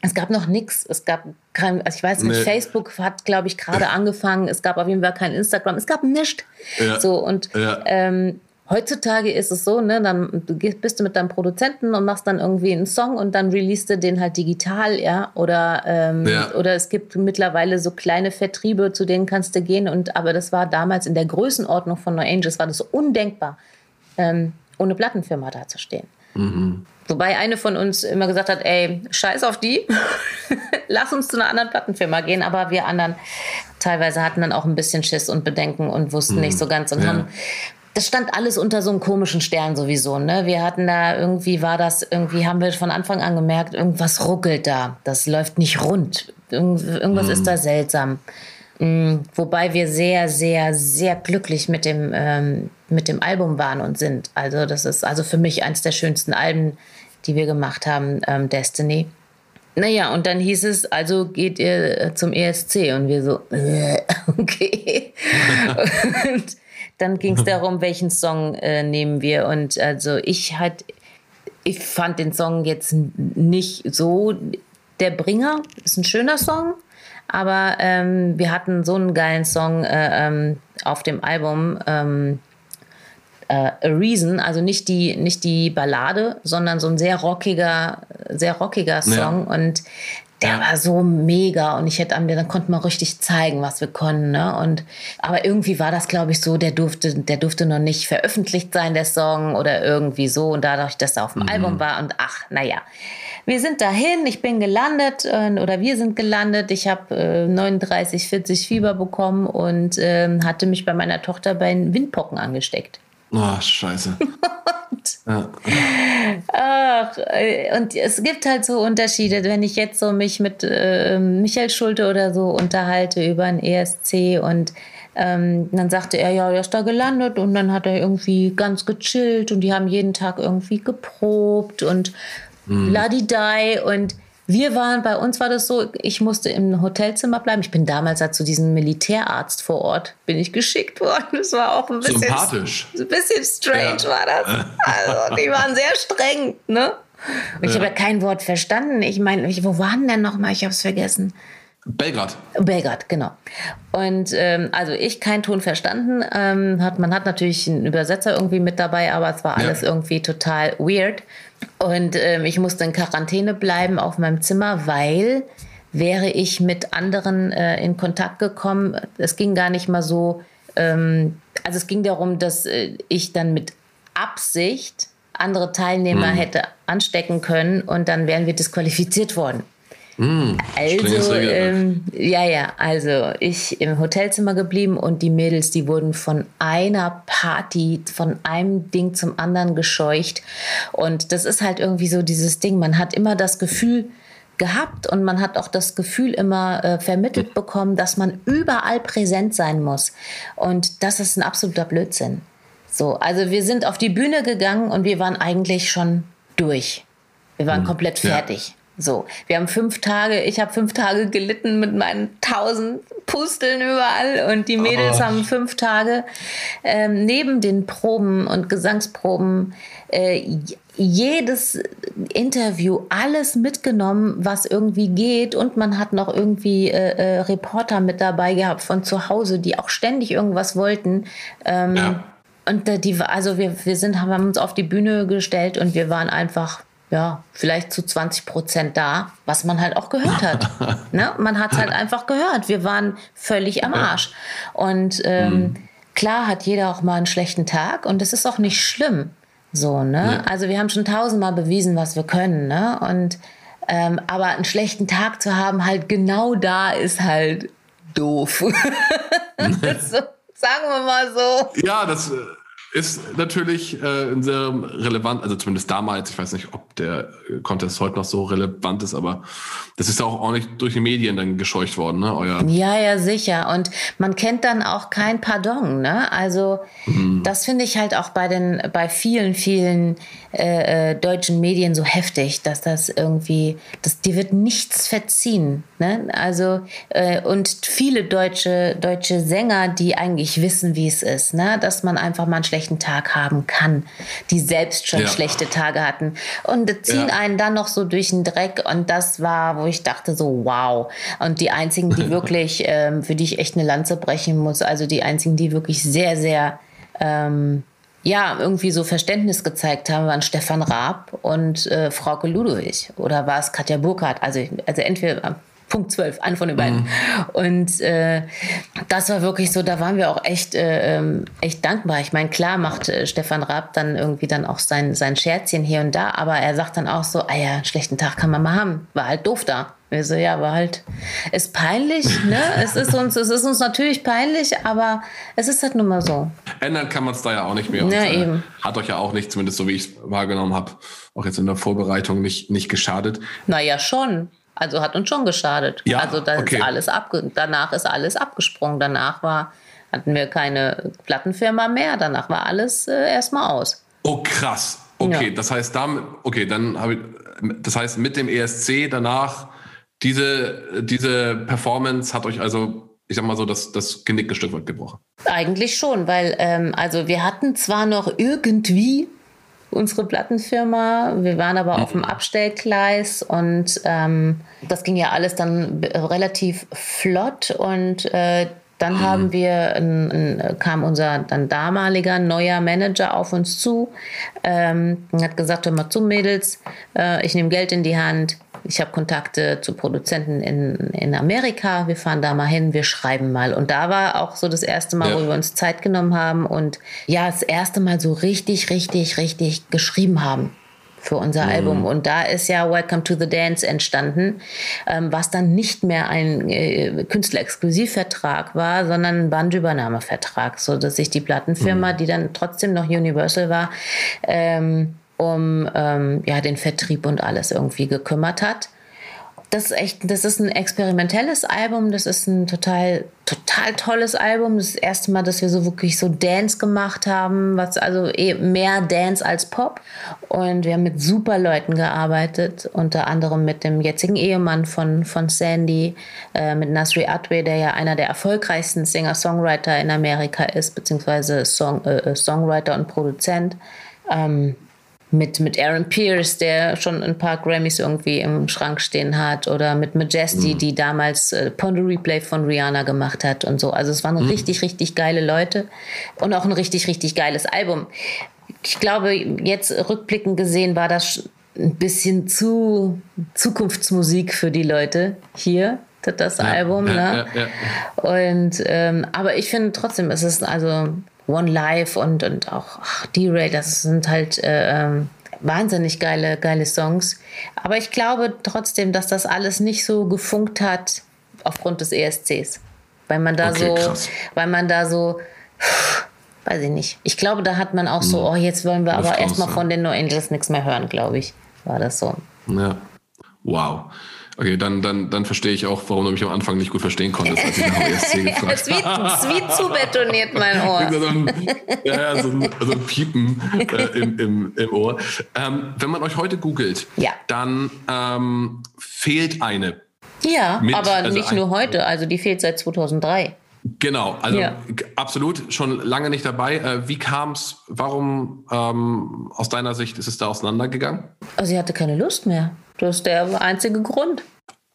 [SPEAKER 3] Es gab noch nichts. Es gab kein, also ich weiß nicht, nee. Facebook hat, glaube ich, gerade angefangen. Es gab auf jeden Fall kein Instagram. Es gab nichts. Ja. So und ja. ähm, heutzutage ist es so, ne, dann du bist du mit deinem Produzenten und machst dann irgendwie einen Song und dann release du den halt digital, ja. Oder, ähm, ja. oder es gibt mittlerweile so kleine Vertriebe, zu denen kannst du gehen. Und aber das war damals in der Größenordnung von No Angels, war das so undenkbar ähm, ohne Plattenfirma dazustehen. Mhm. Wobei eine von uns immer gesagt hat, ey, scheiß auf die, lass uns zu einer anderen Plattenfirma gehen. Aber wir anderen teilweise hatten dann auch ein bisschen Schiss und Bedenken und wussten mhm. nicht so ganz und ja. haben das stand alles unter so einem komischen Stern sowieso. Ne? Wir hatten da irgendwie, war das irgendwie, haben wir von Anfang an gemerkt, irgendwas ruckelt da. Das läuft nicht rund. Irgend, irgendwas mhm. ist da seltsam. Mm, wobei wir sehr, sehr, sehr glücklich mit dem, ähm, mit dem Album waren und sind. Also das ist also für mich eins der schönsten Alben, die wir gemacht haben, ähm, Destiny. Naja, und dann hieß es, also geht ihr zum ESC und wir so, äh, okay. und dann ging es darum, welchen Song äh, nehmen wir. Und also ich halt, ich fand den Song jetzt nicht so der Bringer. Ist ein schöner Song, aber ähm, wir hatten so einen geilen Song äh, ähm, auf dem Album. Ähm, äh, A Reason, also nicht die, nicht die Ballade, sondern so ein sehr rockiger, sehr rockiger Song. Ja. Und der war so mega und ich hätte mir, dann konnten wir richtig zeigen, was wir konnten. Ne? Und, aber irgendwie war das, glaube ich, so, der durfte, der durfte noch nicht veröffentlicht sein, der Song, oder irgendwie so. Und dadurch, dass er auf dem mhm. Album war und ach, naja. Wir sind dahin, ich bin gelandet äh, oder wir sind gelandet. Ich habe äh, 39, 40 Fieber bekommen und äh, hatte mich bei meiner Tochter bei Windpocken angesteckt.
[SPEAKER 2] Oh, scheiße. und, ja.
[SPEAKER 3] ach, äh, und es gibt halt so Unterschiede, wenn ich jetzt so mich mit äh, Michael Schulte oder so unterhalte über ein ESC und ähm, dann sagte er, ja, er ist da gelandet und dann hat er irgendwie ganz gechillt und die haben jeden Tag irgendwie geprobt und mhm. Ladidei und wir waren, bei uns war das so, ich musste im Hotelzimmer bleiben. Ich bin damals halt zu diesem Militärarzt vor Ort, bin ich geschickt worden. Das war auch ein bisschen,
[SPEAKER 2] Sympathisch.
[SPEAKER 3] ein bisschen strange ja. war das. Also, die waren sehr streng, ne? Und ich ja. habe ja kein Wort verstanden. Ich meine, wo waren denn noch mal? Ich habe es vergessen.
[SPEAKER 2] Belgrad.
[SPEAKER 3] Belgrad, genau. Und ähm, also ich keinen Ton verstanden. Ähm, hat, man hat natürlich einen Übersetzer irgendwie mit dabei, aber es war alles ja. irgendwie total weird. Und ähm, ich musste in Quarantäne bleiben auf meinem Zimmer, weil wäre ich mit anderen äh, in Kontakt gekommen, es ging gar nicht mal so, ähm, also es ging darum, dass äh, ich dann mit Absicht andere Teilnehmer hm. hätte anstecken können und dann wären wir disqualifiziert worden. Mm, also, ähm, ja, ja, also ich im Hotelzimmer geblieben und die Mädels, die wurden von einer Party, von einem Ding zum anderen gescheucht. Und das ist halt irgendwie so dieses Ding. Man hat immer das Gefühl gehabt und man hat auch das Gefühl immer äh, vermittelt bekommen, dass man überall präsent sein muss. Und das ist ein absoluter Blödsinn. So, also wir sind auf die Bühne gegangen und wir waren eigentlich schon durch. Wir waren mhm. komplett fertig. Ja. So, wir haben fünf Tage, ich habe fünf Tage gelitten mit meinen tausend Pusteln überall und die Mädels oh. haben fünf Tage ähm, neben den Proben und Gesangsproben äh, jedes Interview, alles mitgenommen, was irgendwie geht und man hat noch irgendwie äh, äh, Reporter mit dabei gehabt von zu Hause, die auch ständig irgendwas wollten. Ähm, ja. Und die, also wir, wir sind, haben uns auf die Bühne gestellt und wir waren einfach ja, vielleicht zu 20 Prozent da, was man halt auch gehört hat. ne? Man hat es halt einfach gehört. Wir waren völlig am Arsch. Und ähm, mhm. klar hat jeder auch mal einen schlechten Tag und das ist auch nicht schlimm. So, ne? Ja. Also wir haben schon tausendmal bewiesen, was wir können, ne? Und ähm, aber einen schlechten Tag zu haben, halt genau da ist halt doof. so, sagen wir mal so.
[SPEAKER 2] Ja, das äh, ist natürlich äh, ein sehr relevant, also zumindest damals, ich weiß nicht, ob der Contest heute noch so relevant ist, aber das ist auch ordentlich durch die Medien dann gescheucht worden, ne? Euer
[SPEAKER 3] ja, ja, sicher. Und man kennt dann auch kein Pardon, ne? Also mhm. das finde ich halt auch bei den, bei vielen, vielen äh, äh, deutschen Medien so heftig, dass das irgendwie, dass dir wird nichts verziehen. Ne? Also äh, und viele deutsche, deutsche Sänger, die eigentlich wissen, wie es ist, ne? dass man einfach mal einen schlechten Tag haben kann, die selbst schon ja. schlechte Tage hatten und ziehen ja. einen dann noch so durch den Dreck und das war, wo ich dachte so, wow. Und die einzigen, die wirklich, ähm, für die ich echt eine Lanze brechen muss, also die einzigen, die wirklich sehr, sehr ähm, ja, irgendwie so Verständnis gezeigt haben, waren Stefan Raab und äh, Frauke Ludowig. Oder war es Katja Burkhardt? Also, also entweder Punkt 12, eine von den beiden. Mhm. Und äh, das war wirklich so, da waren wir auch echt, äh, ähm, echt dankbar. Ich meine, klar macht äh, Stefan Raab dann irgendwie dann auch sein, sein Scherzchen hier und da, aber er sagt dann auch so, ah ja, einen schlechten Tag kann man mal haben. War halt doof da. Wir so, ja, war halt, ist peinlich, ne? es ist uns, es ist uns natürlich peinlich, aber es ist halt nun mal so.
[SPEAKER 2] Ändern kann man es da ja auch nicht mehr.
[SPEAKER 3] Ja, und, äh, eben.
[SPEAKER 2] Hat euch ja auch nicht, zumindest so wie ich es wahrgenommen habe, auch jetzt in der Vorbereitung nicht, nicht geschadet.
[SPEAKER 3] Naja, schon. Also hat uns schon geschadet.
[SPEAKER 2] Ja,
[SPEAKER 3] also da
[SPEAKER 2] okay.
[SPEAKER 3] ist alles abge danach ist alles abgesprungen. Danach war, hatten wir keine Plattenfirma mehr. Danach war alles äh, erstmal aus.
[SPEAKER 2] Oh, krass. Okay,
[SPEAKER 3] Ja.
[SPEAKER 2] das heißt, damit, okay, dann habe ich, das heißt, mit dem ESC danach, diese, diese Performance hat euch also, ich sag mal so, das, das Genick ein Stück weit gebrochen.
[SPEAKER 3] Eigentlich schon, weil ähm, also wir hatten zwar noch irgendwie unsere Plattenfirma, wir waren aber auf dem Abstellgleis und ähm, das ging ja alles dann relativ flott und äh, dann haben wir, ein, ein, kam unser dann damaliger neuer Manager auf uns zu ähm, und hat gesagt, hör mal zu Mädels, äh, ich nehme Geld in die Hand, ich habe Kontakte zu Produzenten in, in Amerika, wir fahren da mal hin, wir schreiben mal. Und da war auch so das erste Mal,
[SPEAKER 2] Ja.
[SPEAKER 3] wo wir uns Zeit genommen haben und ja, das erste Mal so richtig, richtig, richtig geschrieben haben für unser Album. Und da ist ja Welcome to the Dance entstanden, ähm, was dann nicht mehr ein äh, Künstlerexklusivvertrag war, sondern ein Bandübernahmevertrag, so dass sich die Plattenfirma, die dann trotzdem noch Universal war, ähm, um ähm, ja, den Vertrieb und alles irgendwie gekümmert hat. Das ist echt, das ist ein experimentelles Album, das ist ein total, total tolles Album. Das, ist das erste Mal, dass wir so wirklich so Dance gemacht haben, was also eh mehr Dance als Pop. Und wir haben mit super Leuten gearbeitet, unter anderem mit dem jetzigen Ehemann von, von Sandy, äh, mit Nasri Atwe, der ja einer der erfolgreichsten Singer-Songwriter in Amerika ist, beziehungsweise Song, äh, Songwriter und Produzent. Ähm, mit, mit Aaron Pierce, der schon ein paar Grammys irgendwie im Schrank stehen hat, oder mit Majesty, die damals äh, Pond Replay von Rihanna gemacht hat und so. Also es waren richtig, richtig geile Leute und auch ein richtig, richtig geiles Album. Ich glaube, jetzt rückblickend gesehen war das ein bisschen zu Zukunftsmusik für die Leute hier, das Album.
[SPEAKER 2] ja,
[SPEAKER 3] ne?
[SPEAKER 2] ja, ja.
[SPEAKER 3] Und ähm, aber ich finde trotzdem, es ist also One Life und, und auch D-Ray, das sind halt äh, ähm, wahnsinnig geile, geile Songs. Aber ich glaube trotzdem, dass das alles nicht so gefunkt hat aufgrund des ESCs. Weil man da
[SPEAKER 2] Okay,
[SPEAKER 3] so,
[SPEAKER 2] krass.
[SPEAKER 3] weil man da so, weiß ich nicht. Ich glaube, da hat man auch so, oh, jetzt wollen wir
[SPEAKER 2] Luft
[SPEAKER 3] aber erstmal
[SPEAKER 2] ja.
[SPEAKER 3] von den No Angels nichts mehr hören, glaube ich. War das so.
[SPEAKER 2] Ja. Wow. Okay, dann, dann, dann verstehe ich auch, warum du mich am Anfang nicht gut verstehen konntest, als ich nach ESC gefragt
[SPEAKER 3] Es ist wie, es wie zu betoniert, mein Ohr.
[SPEAKER 2] so ein, ja, so ein, so ein Piepen äh, im, im, im Ohr. Ähm, wenn man euch heute googelt,
[SPEAKER 3] Ja.
[SPEAKER 2] dann ähm, fehlt eine.
[SPEAKER 3] Ja,
[SPEAKER 2] Mit-
[SPEAKER 3] aber
[SPEAKER 2] also
[SPEAKER 3] nicht nur heute, also die fehlt seit 2003.
[SPEAKER 2] Genau, also
[SPEAKER 3] Ja.
[SPEAKER 2] absolut schon lange nicht dabei. Äh, wie kam es, warum ähm, aus deiner Sicht ist es da auseinandergegangen?
[SPEAKER 3] Also sie hatte keine Lust mehr. Das ist der einzige Grund.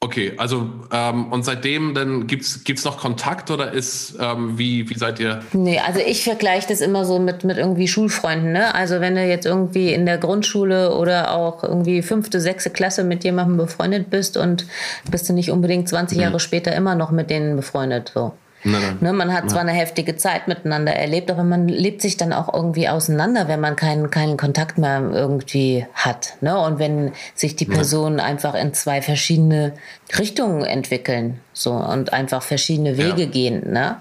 [SPEAKER 2] Okay, also ähm, und seitdem dann gibt's gibt's noch Kontakt oder ist ähm, wie wie seid ihr?
[SPEAKER 3] Nee, also ich vergleiche das immer so mit, mit irgendwie Schulfreunden. Ne? Also wenn du jetzt irgendwie in der Grundschule oder auch irgendwie fünfte, sechste Klasse mit jemandem befreundet bist und bist du nicht unbedingt 20 Jahre später immer noch mit denen befreundet. So.
[SPEAKER 2] Nein, nein.
[SPEAKER 3] Ne, man hat zwar eine heftige Zeit miteinander erlebt, aber man lebt sich dann auch irgendwie auseinander, wenn man keinen, keinen Kontakt mehr irgendwie hat. Ne? Und wenn sich die Personen einfach in zwei verschiedene Richtungen entwickeln so, und einfach verschiedene Wege
[SPEAKER 2] Ja.
[SPEAKER 3] gehen. Ne?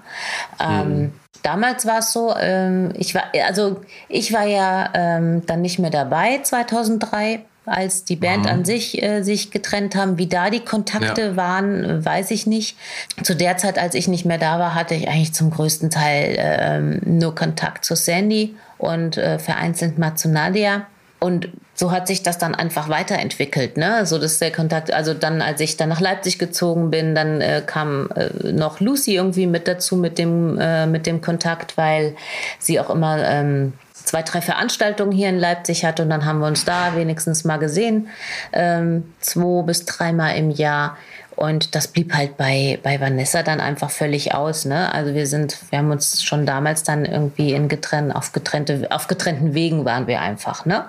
[SPEAKER 3] Ähm, Damals war es so, ähm, ich war, also ich war ja ähm, dann nicht mehr dabei 2003, als die Band an sich äh, sich getrennt haben. Wie da die Kontakte
[SPEAKER 2] Ja.
[SPEAKER 3] waren, äh, weiß ich nicht. Zu der Zeit, als ich nicht mehr da war, hatte ich eigentlich zum größten Teil ähm, nur Kontakt zu Sandy und äh, vereinzelt mal zu Nadia. Und so hat sich das dann einfach weiterentwickelt, ne? So dass der Kontakt, also dann, als ich dann nach Leipzig gezogen bin, dann äh, kam äh, noch Lucy irgendwie mit dazu mit dem äh, mit dem Kontakt, weil sie auch immer ähm, zwei, drei Veranstaltungen hier in Leipzig hatte und dann haben wir uns da wenigstens mal gesehen, ähm, zwei bis dreimal im Jahr. Und das blieb halt bei, bei Vanessa dann einfach völlig aus. Ne? Also wir sind, wir haben uns schon damals dann irgendwie in getrennt, auf, getrennte, auf getrennten Wegen waren wir einfach. Ne?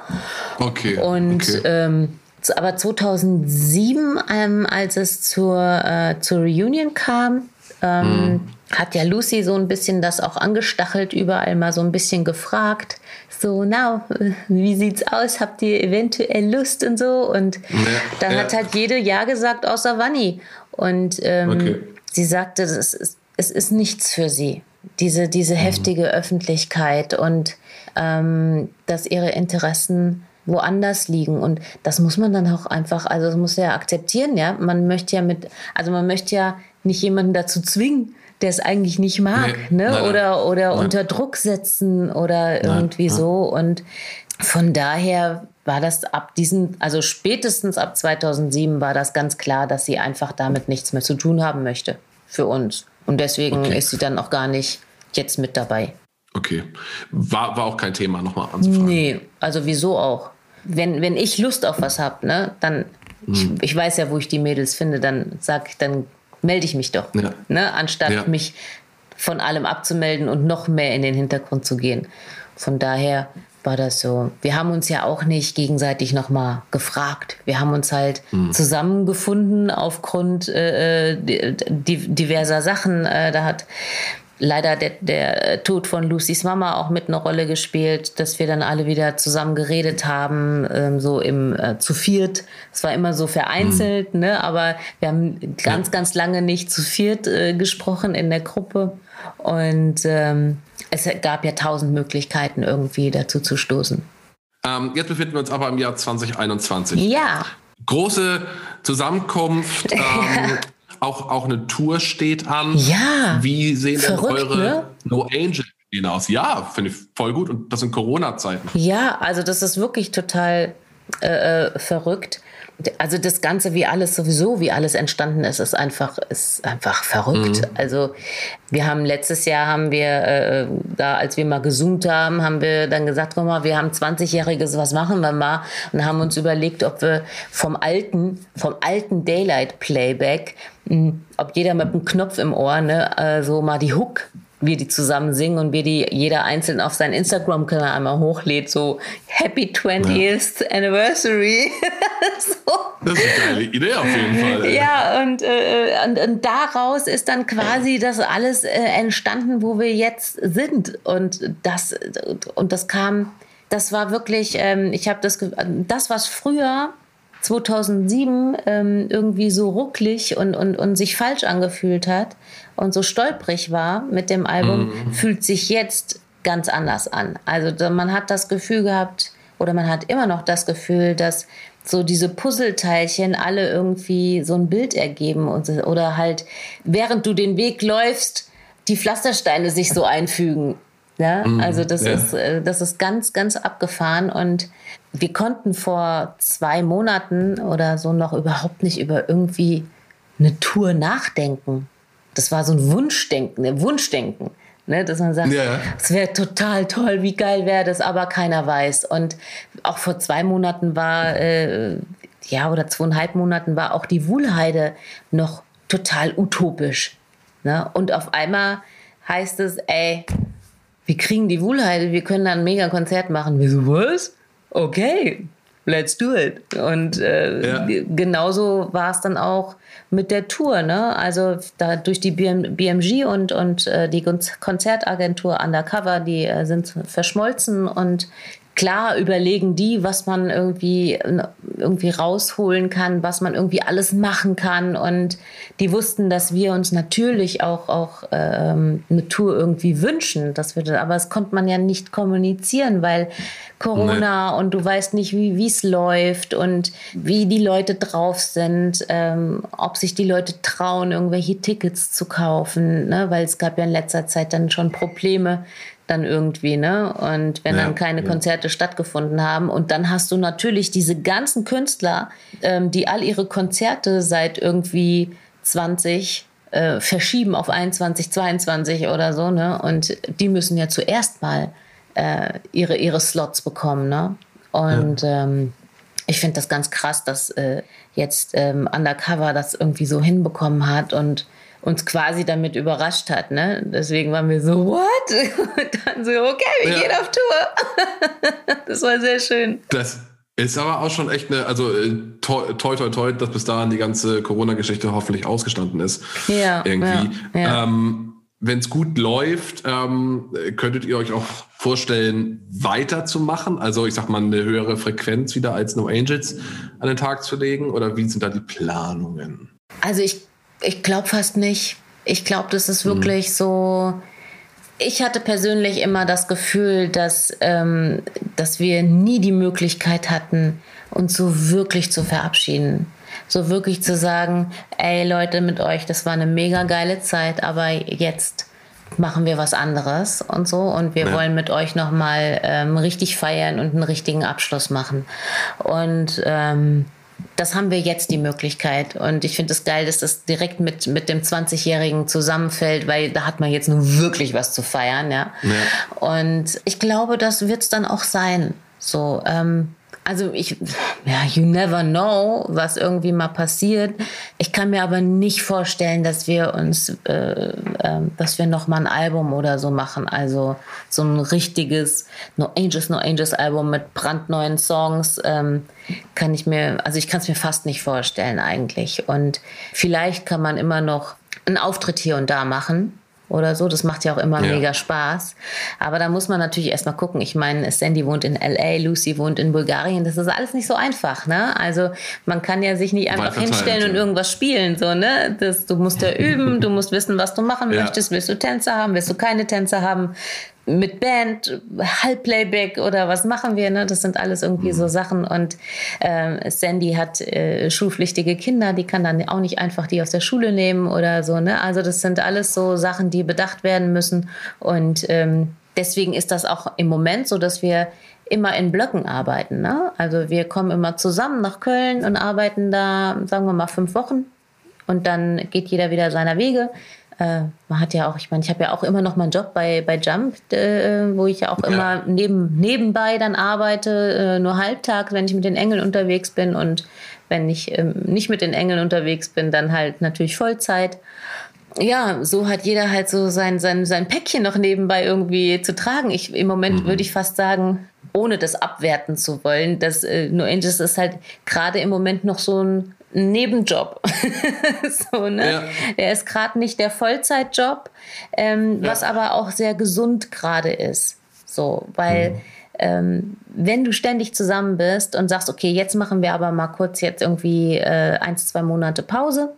[SPEAKER 2] Okay.
[SPEAKER 3] Und
[SPEAKER 2] okay.
[SPEAKER 3] ähm, aber 2007, ähm, als es zur, äh, zur Reunion kam, ähm, hat ja Lucy so ein bisschen das auch angestachelt, überall mal so ein bisschen gefragt. So, na, wie sieht's aus? Habt ihr eventuell Lust und so? Und dann
[SPEAKER 2] ja.
[SPEAKER 3] hat halt jede Ja gesagt, außer Vanni. Und ähm,
[SPEAKER 2] Okay.
[SPEAKER 3] sie sagte, es ist, es ist nichts für sie. Diese, diese heftige Öffentlichkeit und ähm, dass ihre Interessen woanders liegen. Und das muss man dann auch einfach, also das muss ja akzeptieren, ja. Man möchte ja mit, also man möchte ja nicht jemanden dazu zwingen, der es eigentlich nicht mag, nee, ne? Nein, oder oder nein. unter Druck setzen oder irgendwie nein, so. Und von daher war das ab diesen, also spätestens ab 2007 war das ganz klar, dass sie einfach damit nichts mehr zu tun haben möchte für uns. Und deswegen okay. ist sie dann auch gar nicht jetzt mit dabei.
[SPEAKER 2] Okay. War, war auch kein Thema, nochmal anzufangen.
[SPEAKER 3] Nee, also wieso auch? Wenn, wenn ich Lust auf was habe, ne, dann, hm. ich, ich, weiß ja, wo ich die Mädels finde, dann sag ich, dann melde ich mich doch. Ja. Ne, anstatt ja. mich von allem abzumelden und noch mehr in den Hintergrund zu gehen. Von daher war das so. Wir haben uns ja auch nicht gegenseitig nochmal gefragt. Wir haben uns halt mhm. zusammengefunden aufgrund äh, äh diverser Sachen. Äh, da hat leider der, der Tod von Lucys Mama auch mit einer Rolle gespielt, dass wir dann alle wieder zusammen geredet haben, ähm, so im äh, zu viert. Es war immer so vereinzelt, mhm. ne? aber wir haben ganz, ja. ganz lange nicht zu viert äh, gesprochen in der Gruppe. Und ähm, es gab ja tausend Möglichkeiten, irgendwie dazu zu stoßen.
[SPEAKER 2] Ähm, jetzt befinden wir uns aber im Jahr 2021.
[SPEAKER 3] Ja.
[SPEAKER 2] Große Zusammenkunft. Ähm, auch, auch eine Tour steht an.
[SPEAKER 3] Ja.
[SPEAKER 2] Wie sehen Verrückt, denn eure ne? No Angel aus? Ja, finde ich voll gut. Und das in Corona-Zeiten.
[SPEAKER 3] Ja, also das ist wirklich total äh, äh verrückt also das Ganze, wie alles sowieso, wie alles entstanden ist, ist einfach, ist einfach verrückt. Mhm. Also wir haben letztes Jahr haben wir äh, da, als wir mal gezoomt haben, haben wir dann gesagt, guck mal, wir haben 20-jähriges, was machen wir mal? Und haben uns überlegt, ob wir vom alten, vom alten Daylight Playback, mh, hm, ob jeder mit einem Knopf im Ohr, ne, äh, so mal die Hook wir die zusammen singen und wir die jeder einzeln auf seinen Instagram-Kanal einmal hochlädt, so Happy 20th ja. Anniversary.
[SPEAKER 2] so. Das ist eine geile Idee auf jeden Fall.
[SPEAKER 3] Ey. Ja, und, äh, und, und, daraus ist dann quasi das alles äh, entstanden, wo wir jetzt sind. Und das, und das kam, das war wirklich, ähm, ich habe das, das, was früher 2007 ähm, irgendwie so rucklig und, und, und sich falsch angefühlt hat und so stolprig war mit dem Album, mhm. fühlt sich jetzt ganz anders an. Also man hat das Gefühl gehabt oder man hat immer noch das Gefühl, dass so diese Puzzleteilchen alle irgendwie so ein Bild ergeben und, oder halt während du den Weg läufst, die Pflastersteine sich so einfügen. Ja, mhm. also das ja. ist äh, das ist ganz ganz abgefahren und wir konnten vor zwei Monaten oder so noch überhaupt nicht über irgendwie eine Tour nachdenken. Das war so ein Wunschdenken, ein Wunschdenken. Ne, dass man sagt, es ja. wäre total toll, wie geil wäre das, aber keiner weiß. Und auch vor zwei Monaten war, äh, ja, oder zweieinhalb Monaten war auch die Wuhlheide noch total utopisch. Ne? Und auf einmal heißt es, ey, wir kriegen die Wuhlheide, wir können da ein mega Konzert machen. Wir so, was? okay, let's do it. Und äh, ja. genauso war es dann auch mit der Tour. Ne? Also da durch die BMG und, und äh, die Konzertagentur Undercover, die äh, sind verschmolzen und klar überlegen die, was man irgendwie, irgendwie rausholen kann, was man irgendwie alles machen kann. Und die wussten, dass wir uns natürlich auch, auch ähm, eine Tour irgendwie wünschen. Das würde, aber das konnte man ja nicht kommunizieren, weil Corona nee. und du weißt nicht, wie es läuft und wie die Leute drauf sind, ähm, ob sich die Leute trauen, irgendwelche Tickets zu kaufen, ne? weil es gab ja in letzter Zeit dann schon Probleme dann irgendwie, ne? Und wenn ja, dann keine ja. Konzerte stattgefunden haben. Und dann hast du natürlich diese ganzen Künstler, ähm, die all ihre Konzerte seit irgendwie 20 äh, verschieben auf 21, 22 oder so, ne? Und die müssen ja zuerst mal äh, ihre, ihre Slots bekommen, ne? Und ja. ähm, ich finde das ganz krass, dass äh, jetzt ähm, Undercover das irgendwie so hinbekommen hat und uns quasi damit überrascht hat. Ne? Deswegen waren wir so, what? Und dann so, okay, wir ja. gehen auf Tour. das war sehr schön.
[SPEAKER 2] Das ist aber auch schon echt eine, also äh, toi, toi, toi, toi dass bis dahin die ganze Corona-Geschichte hoffentlich ausgestanden ist.
[SPEAKER 3] Ja.
[SPEAKER 2] Irgendwie.
[SPEAKER 3] Ja, ja.
[SPEAKER 2] Ähm, wenn es gut läuft, ähm, könntet ihr euch auch vorstellen, weiterzumachen? Also ich sag mal, eine höhere Frequenz wieder als No Angels an den Tag zu legen? Oder wie sind da die Planungen?
[SPEAKER 3] Also ich ich glaube fast nicht. Ich glaube, das ist wirklich mhm. so, ich hatte persönlich immer das Gefühl, dass, ähm, dass wir nie die Möglichkeit hatten, uns so wirklich zu verabschieden. So wirklich zu sagen, ey Leute, mit euch, das war eine mega geile Zeit, aber jetzt machen wir was anderes und so und wir ja. wollen mit euch nochmal ähm, richtig feiern und einen richtigen Abschluss machen. Und ähm, das haben wir jetzt die Möglichkeit. Und ich finde es das geil, dass das direkt mit, mit dem 20-Jährigen zusammenfällt, weil da hat man jetzt nun wirklich was zu feiern. Ja? ja. Und ich glaube, das wird es dann auch sein. So, ähm, also ich, ja, you never know, was irgendwie mal passiert. Ich kann mir aber nicht vorstellen, dass wir uns, äh, äh, dass wir noch mal ein Album oder so machen. Also so ein richtiges No Angels, No Angels Album mit brandneuen Songs ähm, kann ich mir, also ich kann es mir fast nicht vorstellen eigentlich. Und vielleicht kann man immer noch einen Auftritt hier und da machen oder so. Das macht ja auch immer ja. mega Spaß. Aber da muss man natürlich erstmal gucken. Ich meine, Sandy wohnt in LA, Lucy wohnt in Bulgarien. Das ist alles nicht so einfach, ne? Also man kann ja sich nicht einfach hinstellen und irgendwas spielen, so, ne? Das, du musst ja üben, du musst wissen, was du machen ja. möchtest. Willst du Tänzer haben? Willst du keine Tänzer haben? Mit Band, Halbplayback oder was machen wir? Ne? Das sind alles irgendwie so mhm. Sachen. Und äh, Sandy hat äh, schulpflichtige Kinder, die kann dann auch nicht einfach die aus der Schule nehmen oder so. Ne? Also das sind alles so Sachen, die bedacht werden müssen. Und ähm, deswegen ist das auch im Moment so, dass wir immer in Blöcken arbeiten. Ne? Also wir kommen immer zusammen nach Köln und arbeiten da, sagen wir mal, fünf Wochen. Und dann geht jeder wieder seiner Wege äh, man hat ja auch, ich meine, ich habe ja auch immer noch meinen Job bei, bei Jump, äh, wo ich ja auch ja. immer neben, nebenbei dann arbeite, äh, nur halbtags, wenn ich mit den Engeln unterwegs bin und wenn ich ähm, nicht mit den Engeln unterwegs bin, dann halt natürlich Vollzeit. Ja, so hat jeder halt so sein, sein, sein Päckchen noch nebenbei irgendwie zu tragen. Ich, Im Moment mhm. würde ich fast sagen, ohne das abwerten zu wollen, dass äh, No Angels ist halt gerade im Moment noch so ein Nebenjob. so, ne? Ja. Der ist gerade nicht der Vollzeitjob, ähm, ja. was aber auch sehr gesund gerade ist. So, weil mhm. ähm, wenn du ständig zusammen bist und sagst, okay, jetzt machen wir aber mal kurz jetzt irgendwie äh, eins, zwei Monate Pause.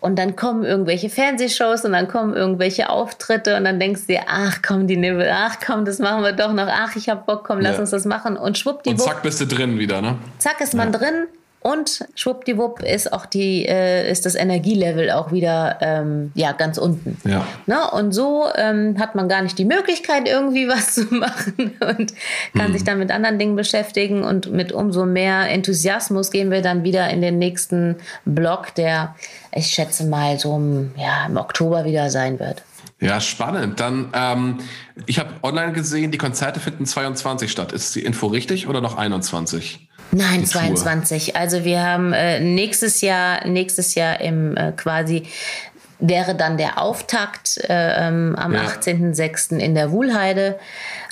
[SPEAKER 3] Und dann kommen irgendwelche Fernsehshows und dann kommen irgendwelche Auftritte und dann denkst du dir, ach komm, die Nibbel, ach komm, das machen wir doch noch, ach ich hab Bock, komm, lass ja. uns das machen und schwuppdiwupp.
[SPEAKER 2] Und zack bist du drin wieder, ne?
[SPEAKER 3] Zack ist man drin und schwuppdiwupp ist auch die, äh, ist das Energielevel auch wieder ähm, ja, ganz unten. Ja. Ne? Und so ähm, hat man gar nicht die Möglichkeit, irgendwie was zu machen und kann mhm. sich dann mit anderen Dingen beschäftigen. Und mit umso mehr Enthusiasmus gehen wir dann wieder in den nächsten Block, der ich schätze mal so im, ja, im Oktober wieder sein wird.
[SPEAKER 2] Ja, spannend. Dann, ähm, ich habe online gesehen, die Konzerte finden 22 statt. Ist die Info richtig oder noch 21?
[SPEAKER 3] Nein, 22. Also wir haben äh, nächstes Jahr, nächstes Jahr im äh, quasi wäre dann der Auftakt äh, ähm, am ja. 18.06. in der Wuhlheide.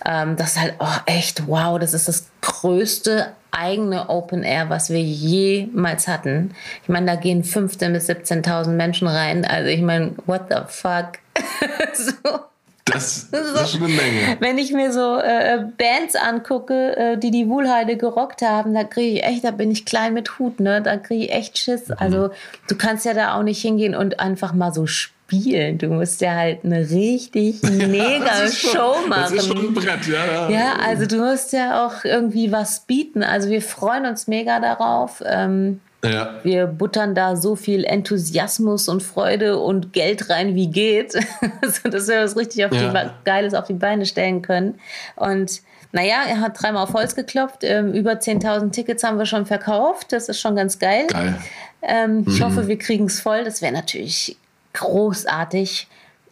[SPEAKER 3] Ähm, das ist halt oh, echt wow, das ist das größte eigene Open Air, was wir jemals hatten. Ich meine, da gehen 15.000 bis 17.000 Menschen rein. Also ich meine, what the fuck?
[SPEAKER 2] so. Das, das, ist schon eine Menge.
[SPEAKER 3] Wenn ich mir so äh, Bands angucke, äh, die die Wuhlheide gerockt haben, da kriege ich echt, da bin ich klein mit Hut, ne? Da kriege ich echt Schiss. Mhm. Also du kannst ja da auch nicht hingehen und einfach mal so spielen. Du musst ja halt eine richtig mega ja, Show schon, machen. Das ist schon ein Brett, ja, ja. Ja, also du musst ja auch irgendwie was bieten. Also wir freuen uns mega darauf. Ähm, ja. Wir buttern da so viel Enthusiasmus und Freude und Geld rein, wie geht, dass wir was richtig auf ja. die, Geiles auf die Beine stellen können. Und naja, er hat dreimal auf Holz geklopft. Ähm, über 10.000 Tickets haben wir schon verkauft. Das ist schon ganz geil. geil. Ähm, ich mhm. hoffe, wir kriegen es voll. Das wäre natürlich großartig.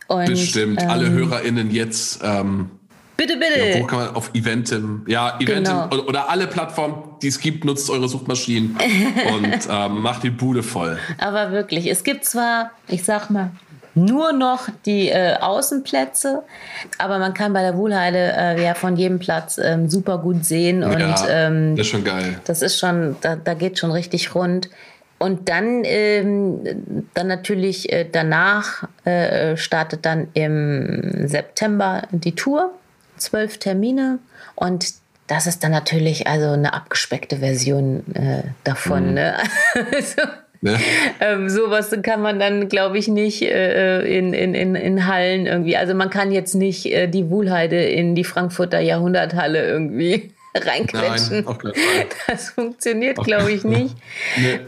[SPEAKER 2] Und, Bestimmt. Ähm, Alle HörerInnen jetzt ähm,
[SPEAKER 3] Bitte, bitte.
[SPEAKER 2] Ja, wo kann man auf Eventim? Ja, Eventim genau. oder alle Plattformen, die es gibt, nutzt eure Suchmaschinen und ähm, macht die Bude voll.
[SPEAKER 3] Aber wirklich, es gibt zwar, ich sag mal, nur noch die äh, Außenplätze, aber man kann bei der Wohlheide äh, ja von jedem Platz ähm, super gut sehen und ja, ähm,
[SPEAKER 2] das ist schon geil.
[SPEAKER 3] Das ist schon, da, da geht schon richtig rund. Und dann, ähm, dann natürlich äh, danach äh, startet dann im September die Tour zwölf Termine und das ist dann natürlich also eine abgespeckte Version äh, davon. Mhm. Ne? also, Ne? ähm, sowas kann man dann, glaube ich, nicht äh, in, in, in, in Hallen irgendwie. Also man kann jetzt nicht äh, die Wuhlheide in die Frankfurter Jahrhunderthalle irgendwie reinquetschen. Nein, das funktioniert, glaube ich, nicht. nee.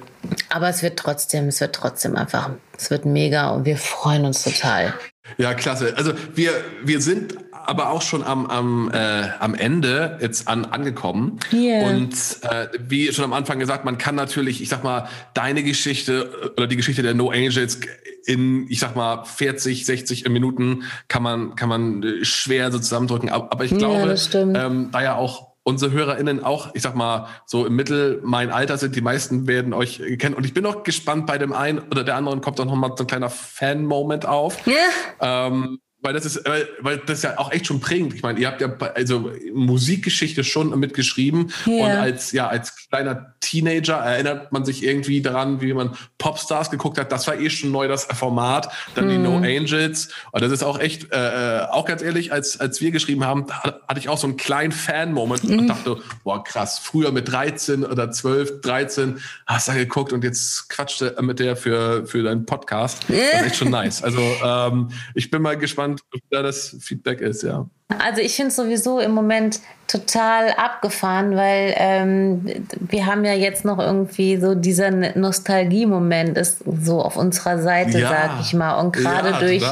[SPEAKER 3] Aber es wird trotzdem, es wird trotzdem einfach, es wird mega und wir freuen uns total.
[SPEAKER 2] Ja, klasse. Also wir, wir sind aber auch schon am, am, äh, am Ende jetzt an, angekommen. Yeah. Und äh, wie schon am Anfang gesagt, man kann natürlich, ich sag mal, deine Geschichte äh, oder die Geschichte der No Angels in, ich sag mal, 40, 60 Minuten kann man, kann man äh, schwer so zusammendrücken. Aber ich glaube, ja, ähm, da ja auch unsere HörerInnen auch, ich sag mal, so im Mittel mein Alter sind, die meisten werden euch kennen. Und ich bin auch gespannt, bei dem einen oder der anderen kommt dann nochmal so ein kleiner Fan-Moment auf. Ja. Ähm, weil das ist, weil, weil das ist ja auch echt schon prägend. Ich meine, ihr habt ja also Musikgeschichte schon mitgeschrieben yeah. und als ja als kleiner Teenager erinnert man sich irgendwie daran, wie man Popstars geguckt hat. Das war eh schon neu das Format. Dann mm. die No mhm. Angels und das ist auch echt äh, äh, auch ganz ehrlich, als als wir geschrieben haben, hatte ich auch so einen kleinen Fan-Moment mm. und mhm. dachte, boah krass. Früher mit 13 oder 12, 13 hast du da geguckt und jetzt quatschte mit der für für deinen Podcast. Das ist echt schon nice. Also ähm, ich bin mal gespannt gespannt, ob da das Feedback ist, ja.
[SPEAKER 3] Also ich finde es sowieso im Moment total abgefahren, weil ähm, wir haben ja jetzt noch irgendwie so dieser Nostalgie-Moment ist so auf unserer Seite, ja. sag ich mal. Und gerade ja, durch,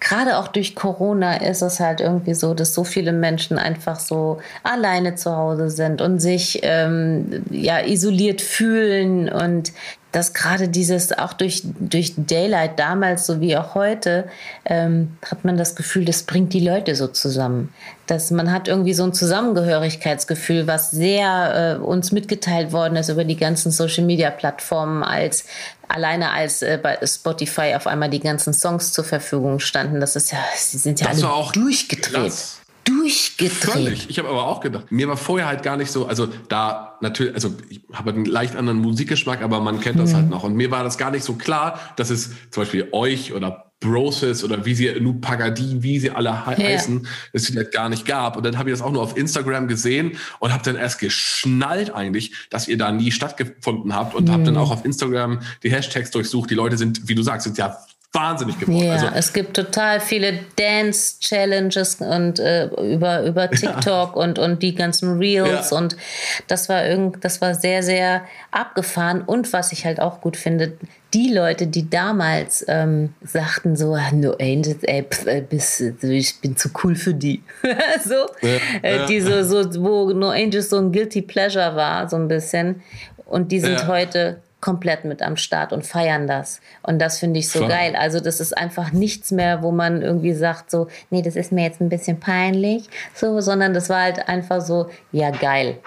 [SPEAKER 3] gerade auch durch Corona ist es halt irgendwie so, dass so viele Menschen einfach so alleine zu Hause sind und sich ähm, ja isoliert fühlen und dass gerade dieses, auch durch, durch Daylight damals so wie auch heute, ähm, hat man das Gefühl, das bringt die Leute so zusammen. Dass man hat irgendwie so ein Zusammengehörigkeitsgefühl, was sehr äh, uns mitgeteilt worden ist über die ganzen Social-Media-Plattformen, als alleine als äh, bei Spotify auf einmal die ganzen Songs zur Verfügung standen. Das ist ja, sie sind ja das alle durchgedreht. Krass durchgedreht. Völlig.
[SPEAKER 2] Ich habe aber auch gedacht, mir war vorher halt gar nicht so, also da natürlich, also ich habe einen leicht anderen Musikgeschmack, aber man kennt das mhm. halt noch. Und mir war das gar nicht so klar, dass es zum Beispiel euch oder Broses oder wie sie, Nupagadi, wie sie alle he ja. heißen, es sie halt gar nicht gab. Und dann habe ich das auch nur auf Instagram gesehen und habe dann erst geschnallt eigentlich, dass ihr da nie stattgefunden habt und mhm. habe dann auch auf Instagram die Hashtags durchsucht. Die Leute sind, wie du sagst, sind ja wahnsinnig geworden.
[SPEAKER 3] Ja, also, es gibt total viele Dance-Challenges und äh, über, über TikTok ja. und, und die ganzen Reels ja. und das war irgend, das war sehr, sehr abgefahren. Und was ich halt auch gut finde, die Leute, die damals ähm, sagten so, ah, no Angels, ey, pf, äh, bis, ich bin zu cool für die. so, ja, äh, die so, so, wo No Angels so ein Guilty Pleasure war, so ein bisschen. Und die sind heute komplett mit am Start und feiern das. Und das finde ich so Klar. geil. Also das ist einfach nichts mehr, wo man irgendwie sagt so, nee, das ist mir jetzt ein bisschen peinlich, so, sondern das war halt einfach so, ja geil.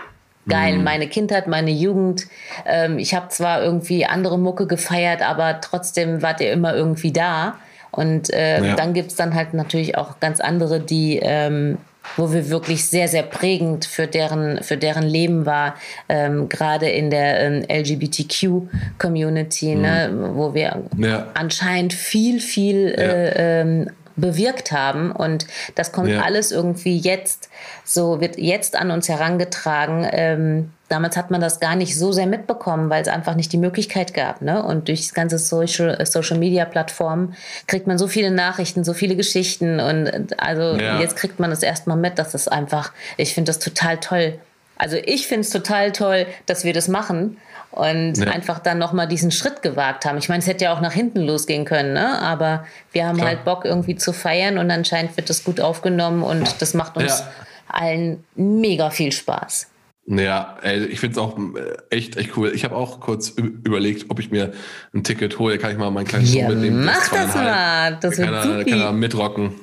[SPEAKER 3] Geil, mhm. meine Kindheit, meine Jugend. Ähm, ich habe zwar irgendwie andere Mucke gefeiert, aber trotzdem wart ihr immer irgendwie da. Und äh, ja. dann gibt es dann halt natürlich auch ganz andere, die ähm, wo wir wirklich sehr, sehr prägend für deren, für deren Leben war, ähm, gerade in der ähm, LGBTQ-Community, mhm. ne, wo wir ja. anscheinend viel, viel ja. äh, ähm, bewirkt haben. Und das kommt ja. alles irgendwie jetzt, so wird jetzt an uns herangetragen. Damals hat man das gar nicht so sehr mitbekommen, weil es einfach nicht die Möglichkeit gab. Ne? Und durch das ganze Social, äh, Social Media Plattformen kriegt man so viele Nachrichten, so viele Geschichten. Und also ja. jetzt kriegt man das erstmal mit, dass es einfach, ich finde das total toll. Also ich finde es total toll, dass wir das machen und ja. einfach dann nochmal diesen Schritt gewagt haben. Ich meine, es hätte ja auch nach hinten losgehen können, ne? aber wir haben Klar. halt Bock irgendwie zu feiern und anscheinend wird das gut aufgenommen und das macht uns ja. allen mega viel Spaß.
[SPEAKER 2] Ja, ey, ich finde es auch äh, echt, echt cool. Ich habe auch kurz überlegt, ob ich mir ein Ticket hole. Kann ich mal meinen kleinen
[SPEAKER 3] ja, Sohn mitnehmen? Mach das mal. Das wird
[SPEAKER 2] kann, er, kann er mitrocken.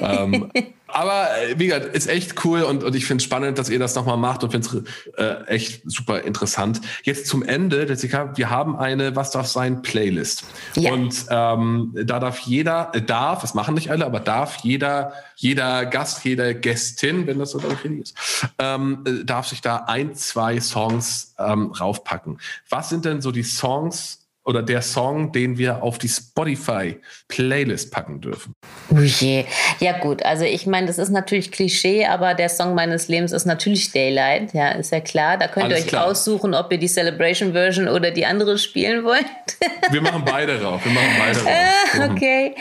[SPEAKER 2] ähm, aber äh, wie gesagt, ist echt cool und, und ich finde es spannend, dass ihr das nochmal macht und finde es äh, echt super interessant. Jetzt zum Ende, Jessica, wir haben eine Was darf sein Playlist. Ja. Und ähm, da darf jeder, äh, darf, das machen nicht alle, aber darf jeder, jeder Gast, jede Gästin, wenn das so richtig ist, ähm, äh, darf sich da ein, zwei Songs ähm, raufpacken. Was sind denn so die Songs, oder der Song, den wir auf die Spotify-Playlist packen dürfen?
[SPEAKER 3] Oh je. Ja gut, also ich meine, das ist natürlich Klischee, aber der Song meines Lebens ist natürlich Daylight, ja, ist ja klar. Da könnt Alles ihr euch klar. aussuchen, ob ihr die Celebration-Version oder die andere spielen wollt.
[SPEAKER 2] wir machen beide drauf, wir machen beide drauf.
[SPEAKER 3] Ah, okay.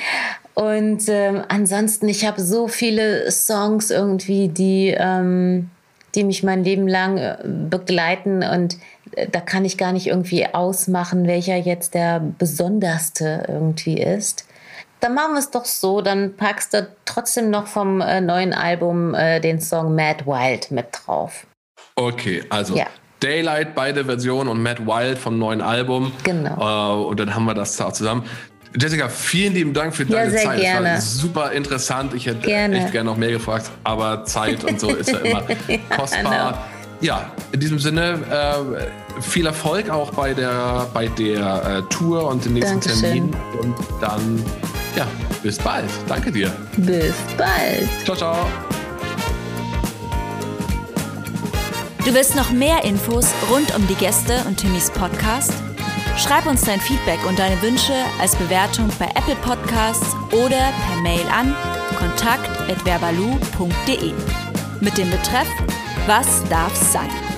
[SPEAKER 3] Und ähm, ansonsten, ich habe so viele Songs irgendwie, die, ähm, die mich mein Leben lang äh, begleiten und äh, da kann ich gar nicht irgendwie ausmachen, welcher jetzt der besonderste irgendwie ist. Dann machen wir es doch so, dann packst du trotzdem noch vom äh, neuen Album äh, den Song Mad Wild mit drauf.
[SPEAKER 2] Okay, also ja. Daylight, beide Versionen und Mad Wild vom neuen Album.
[SPEAKER 3] Genau.
[SPEAKER 2] Äh, und dann haben wir das zusammen. Jessica, vielen lieben Dank für deine ja, Zeit. Gerne. Das war super interessant. Ich hätte gerne. echt gerne noch mehr gefragt, aber Zeit und so ist ja immer kostbar. Ja, in diesem Sinne äh, viel Erfolg auch bei der, bei der äh, Tour und dem nächsten Dankeschön. Termin. Und dann, ja, bis bald. Danke dir.
[SPEAKER 3] Bis bald.
[SPEAKER 2] Ciao, ciao.
[SPEAKER 1] Du willst noch mehr Infos rund um die Gäste und Timmys Podcast? Schreib uns dein Feedback und deine Wünsche als Bewertung bei Apple Podcasts oder per Mail an kontakt.verbalu.de mit dem Betreff Was darf sein?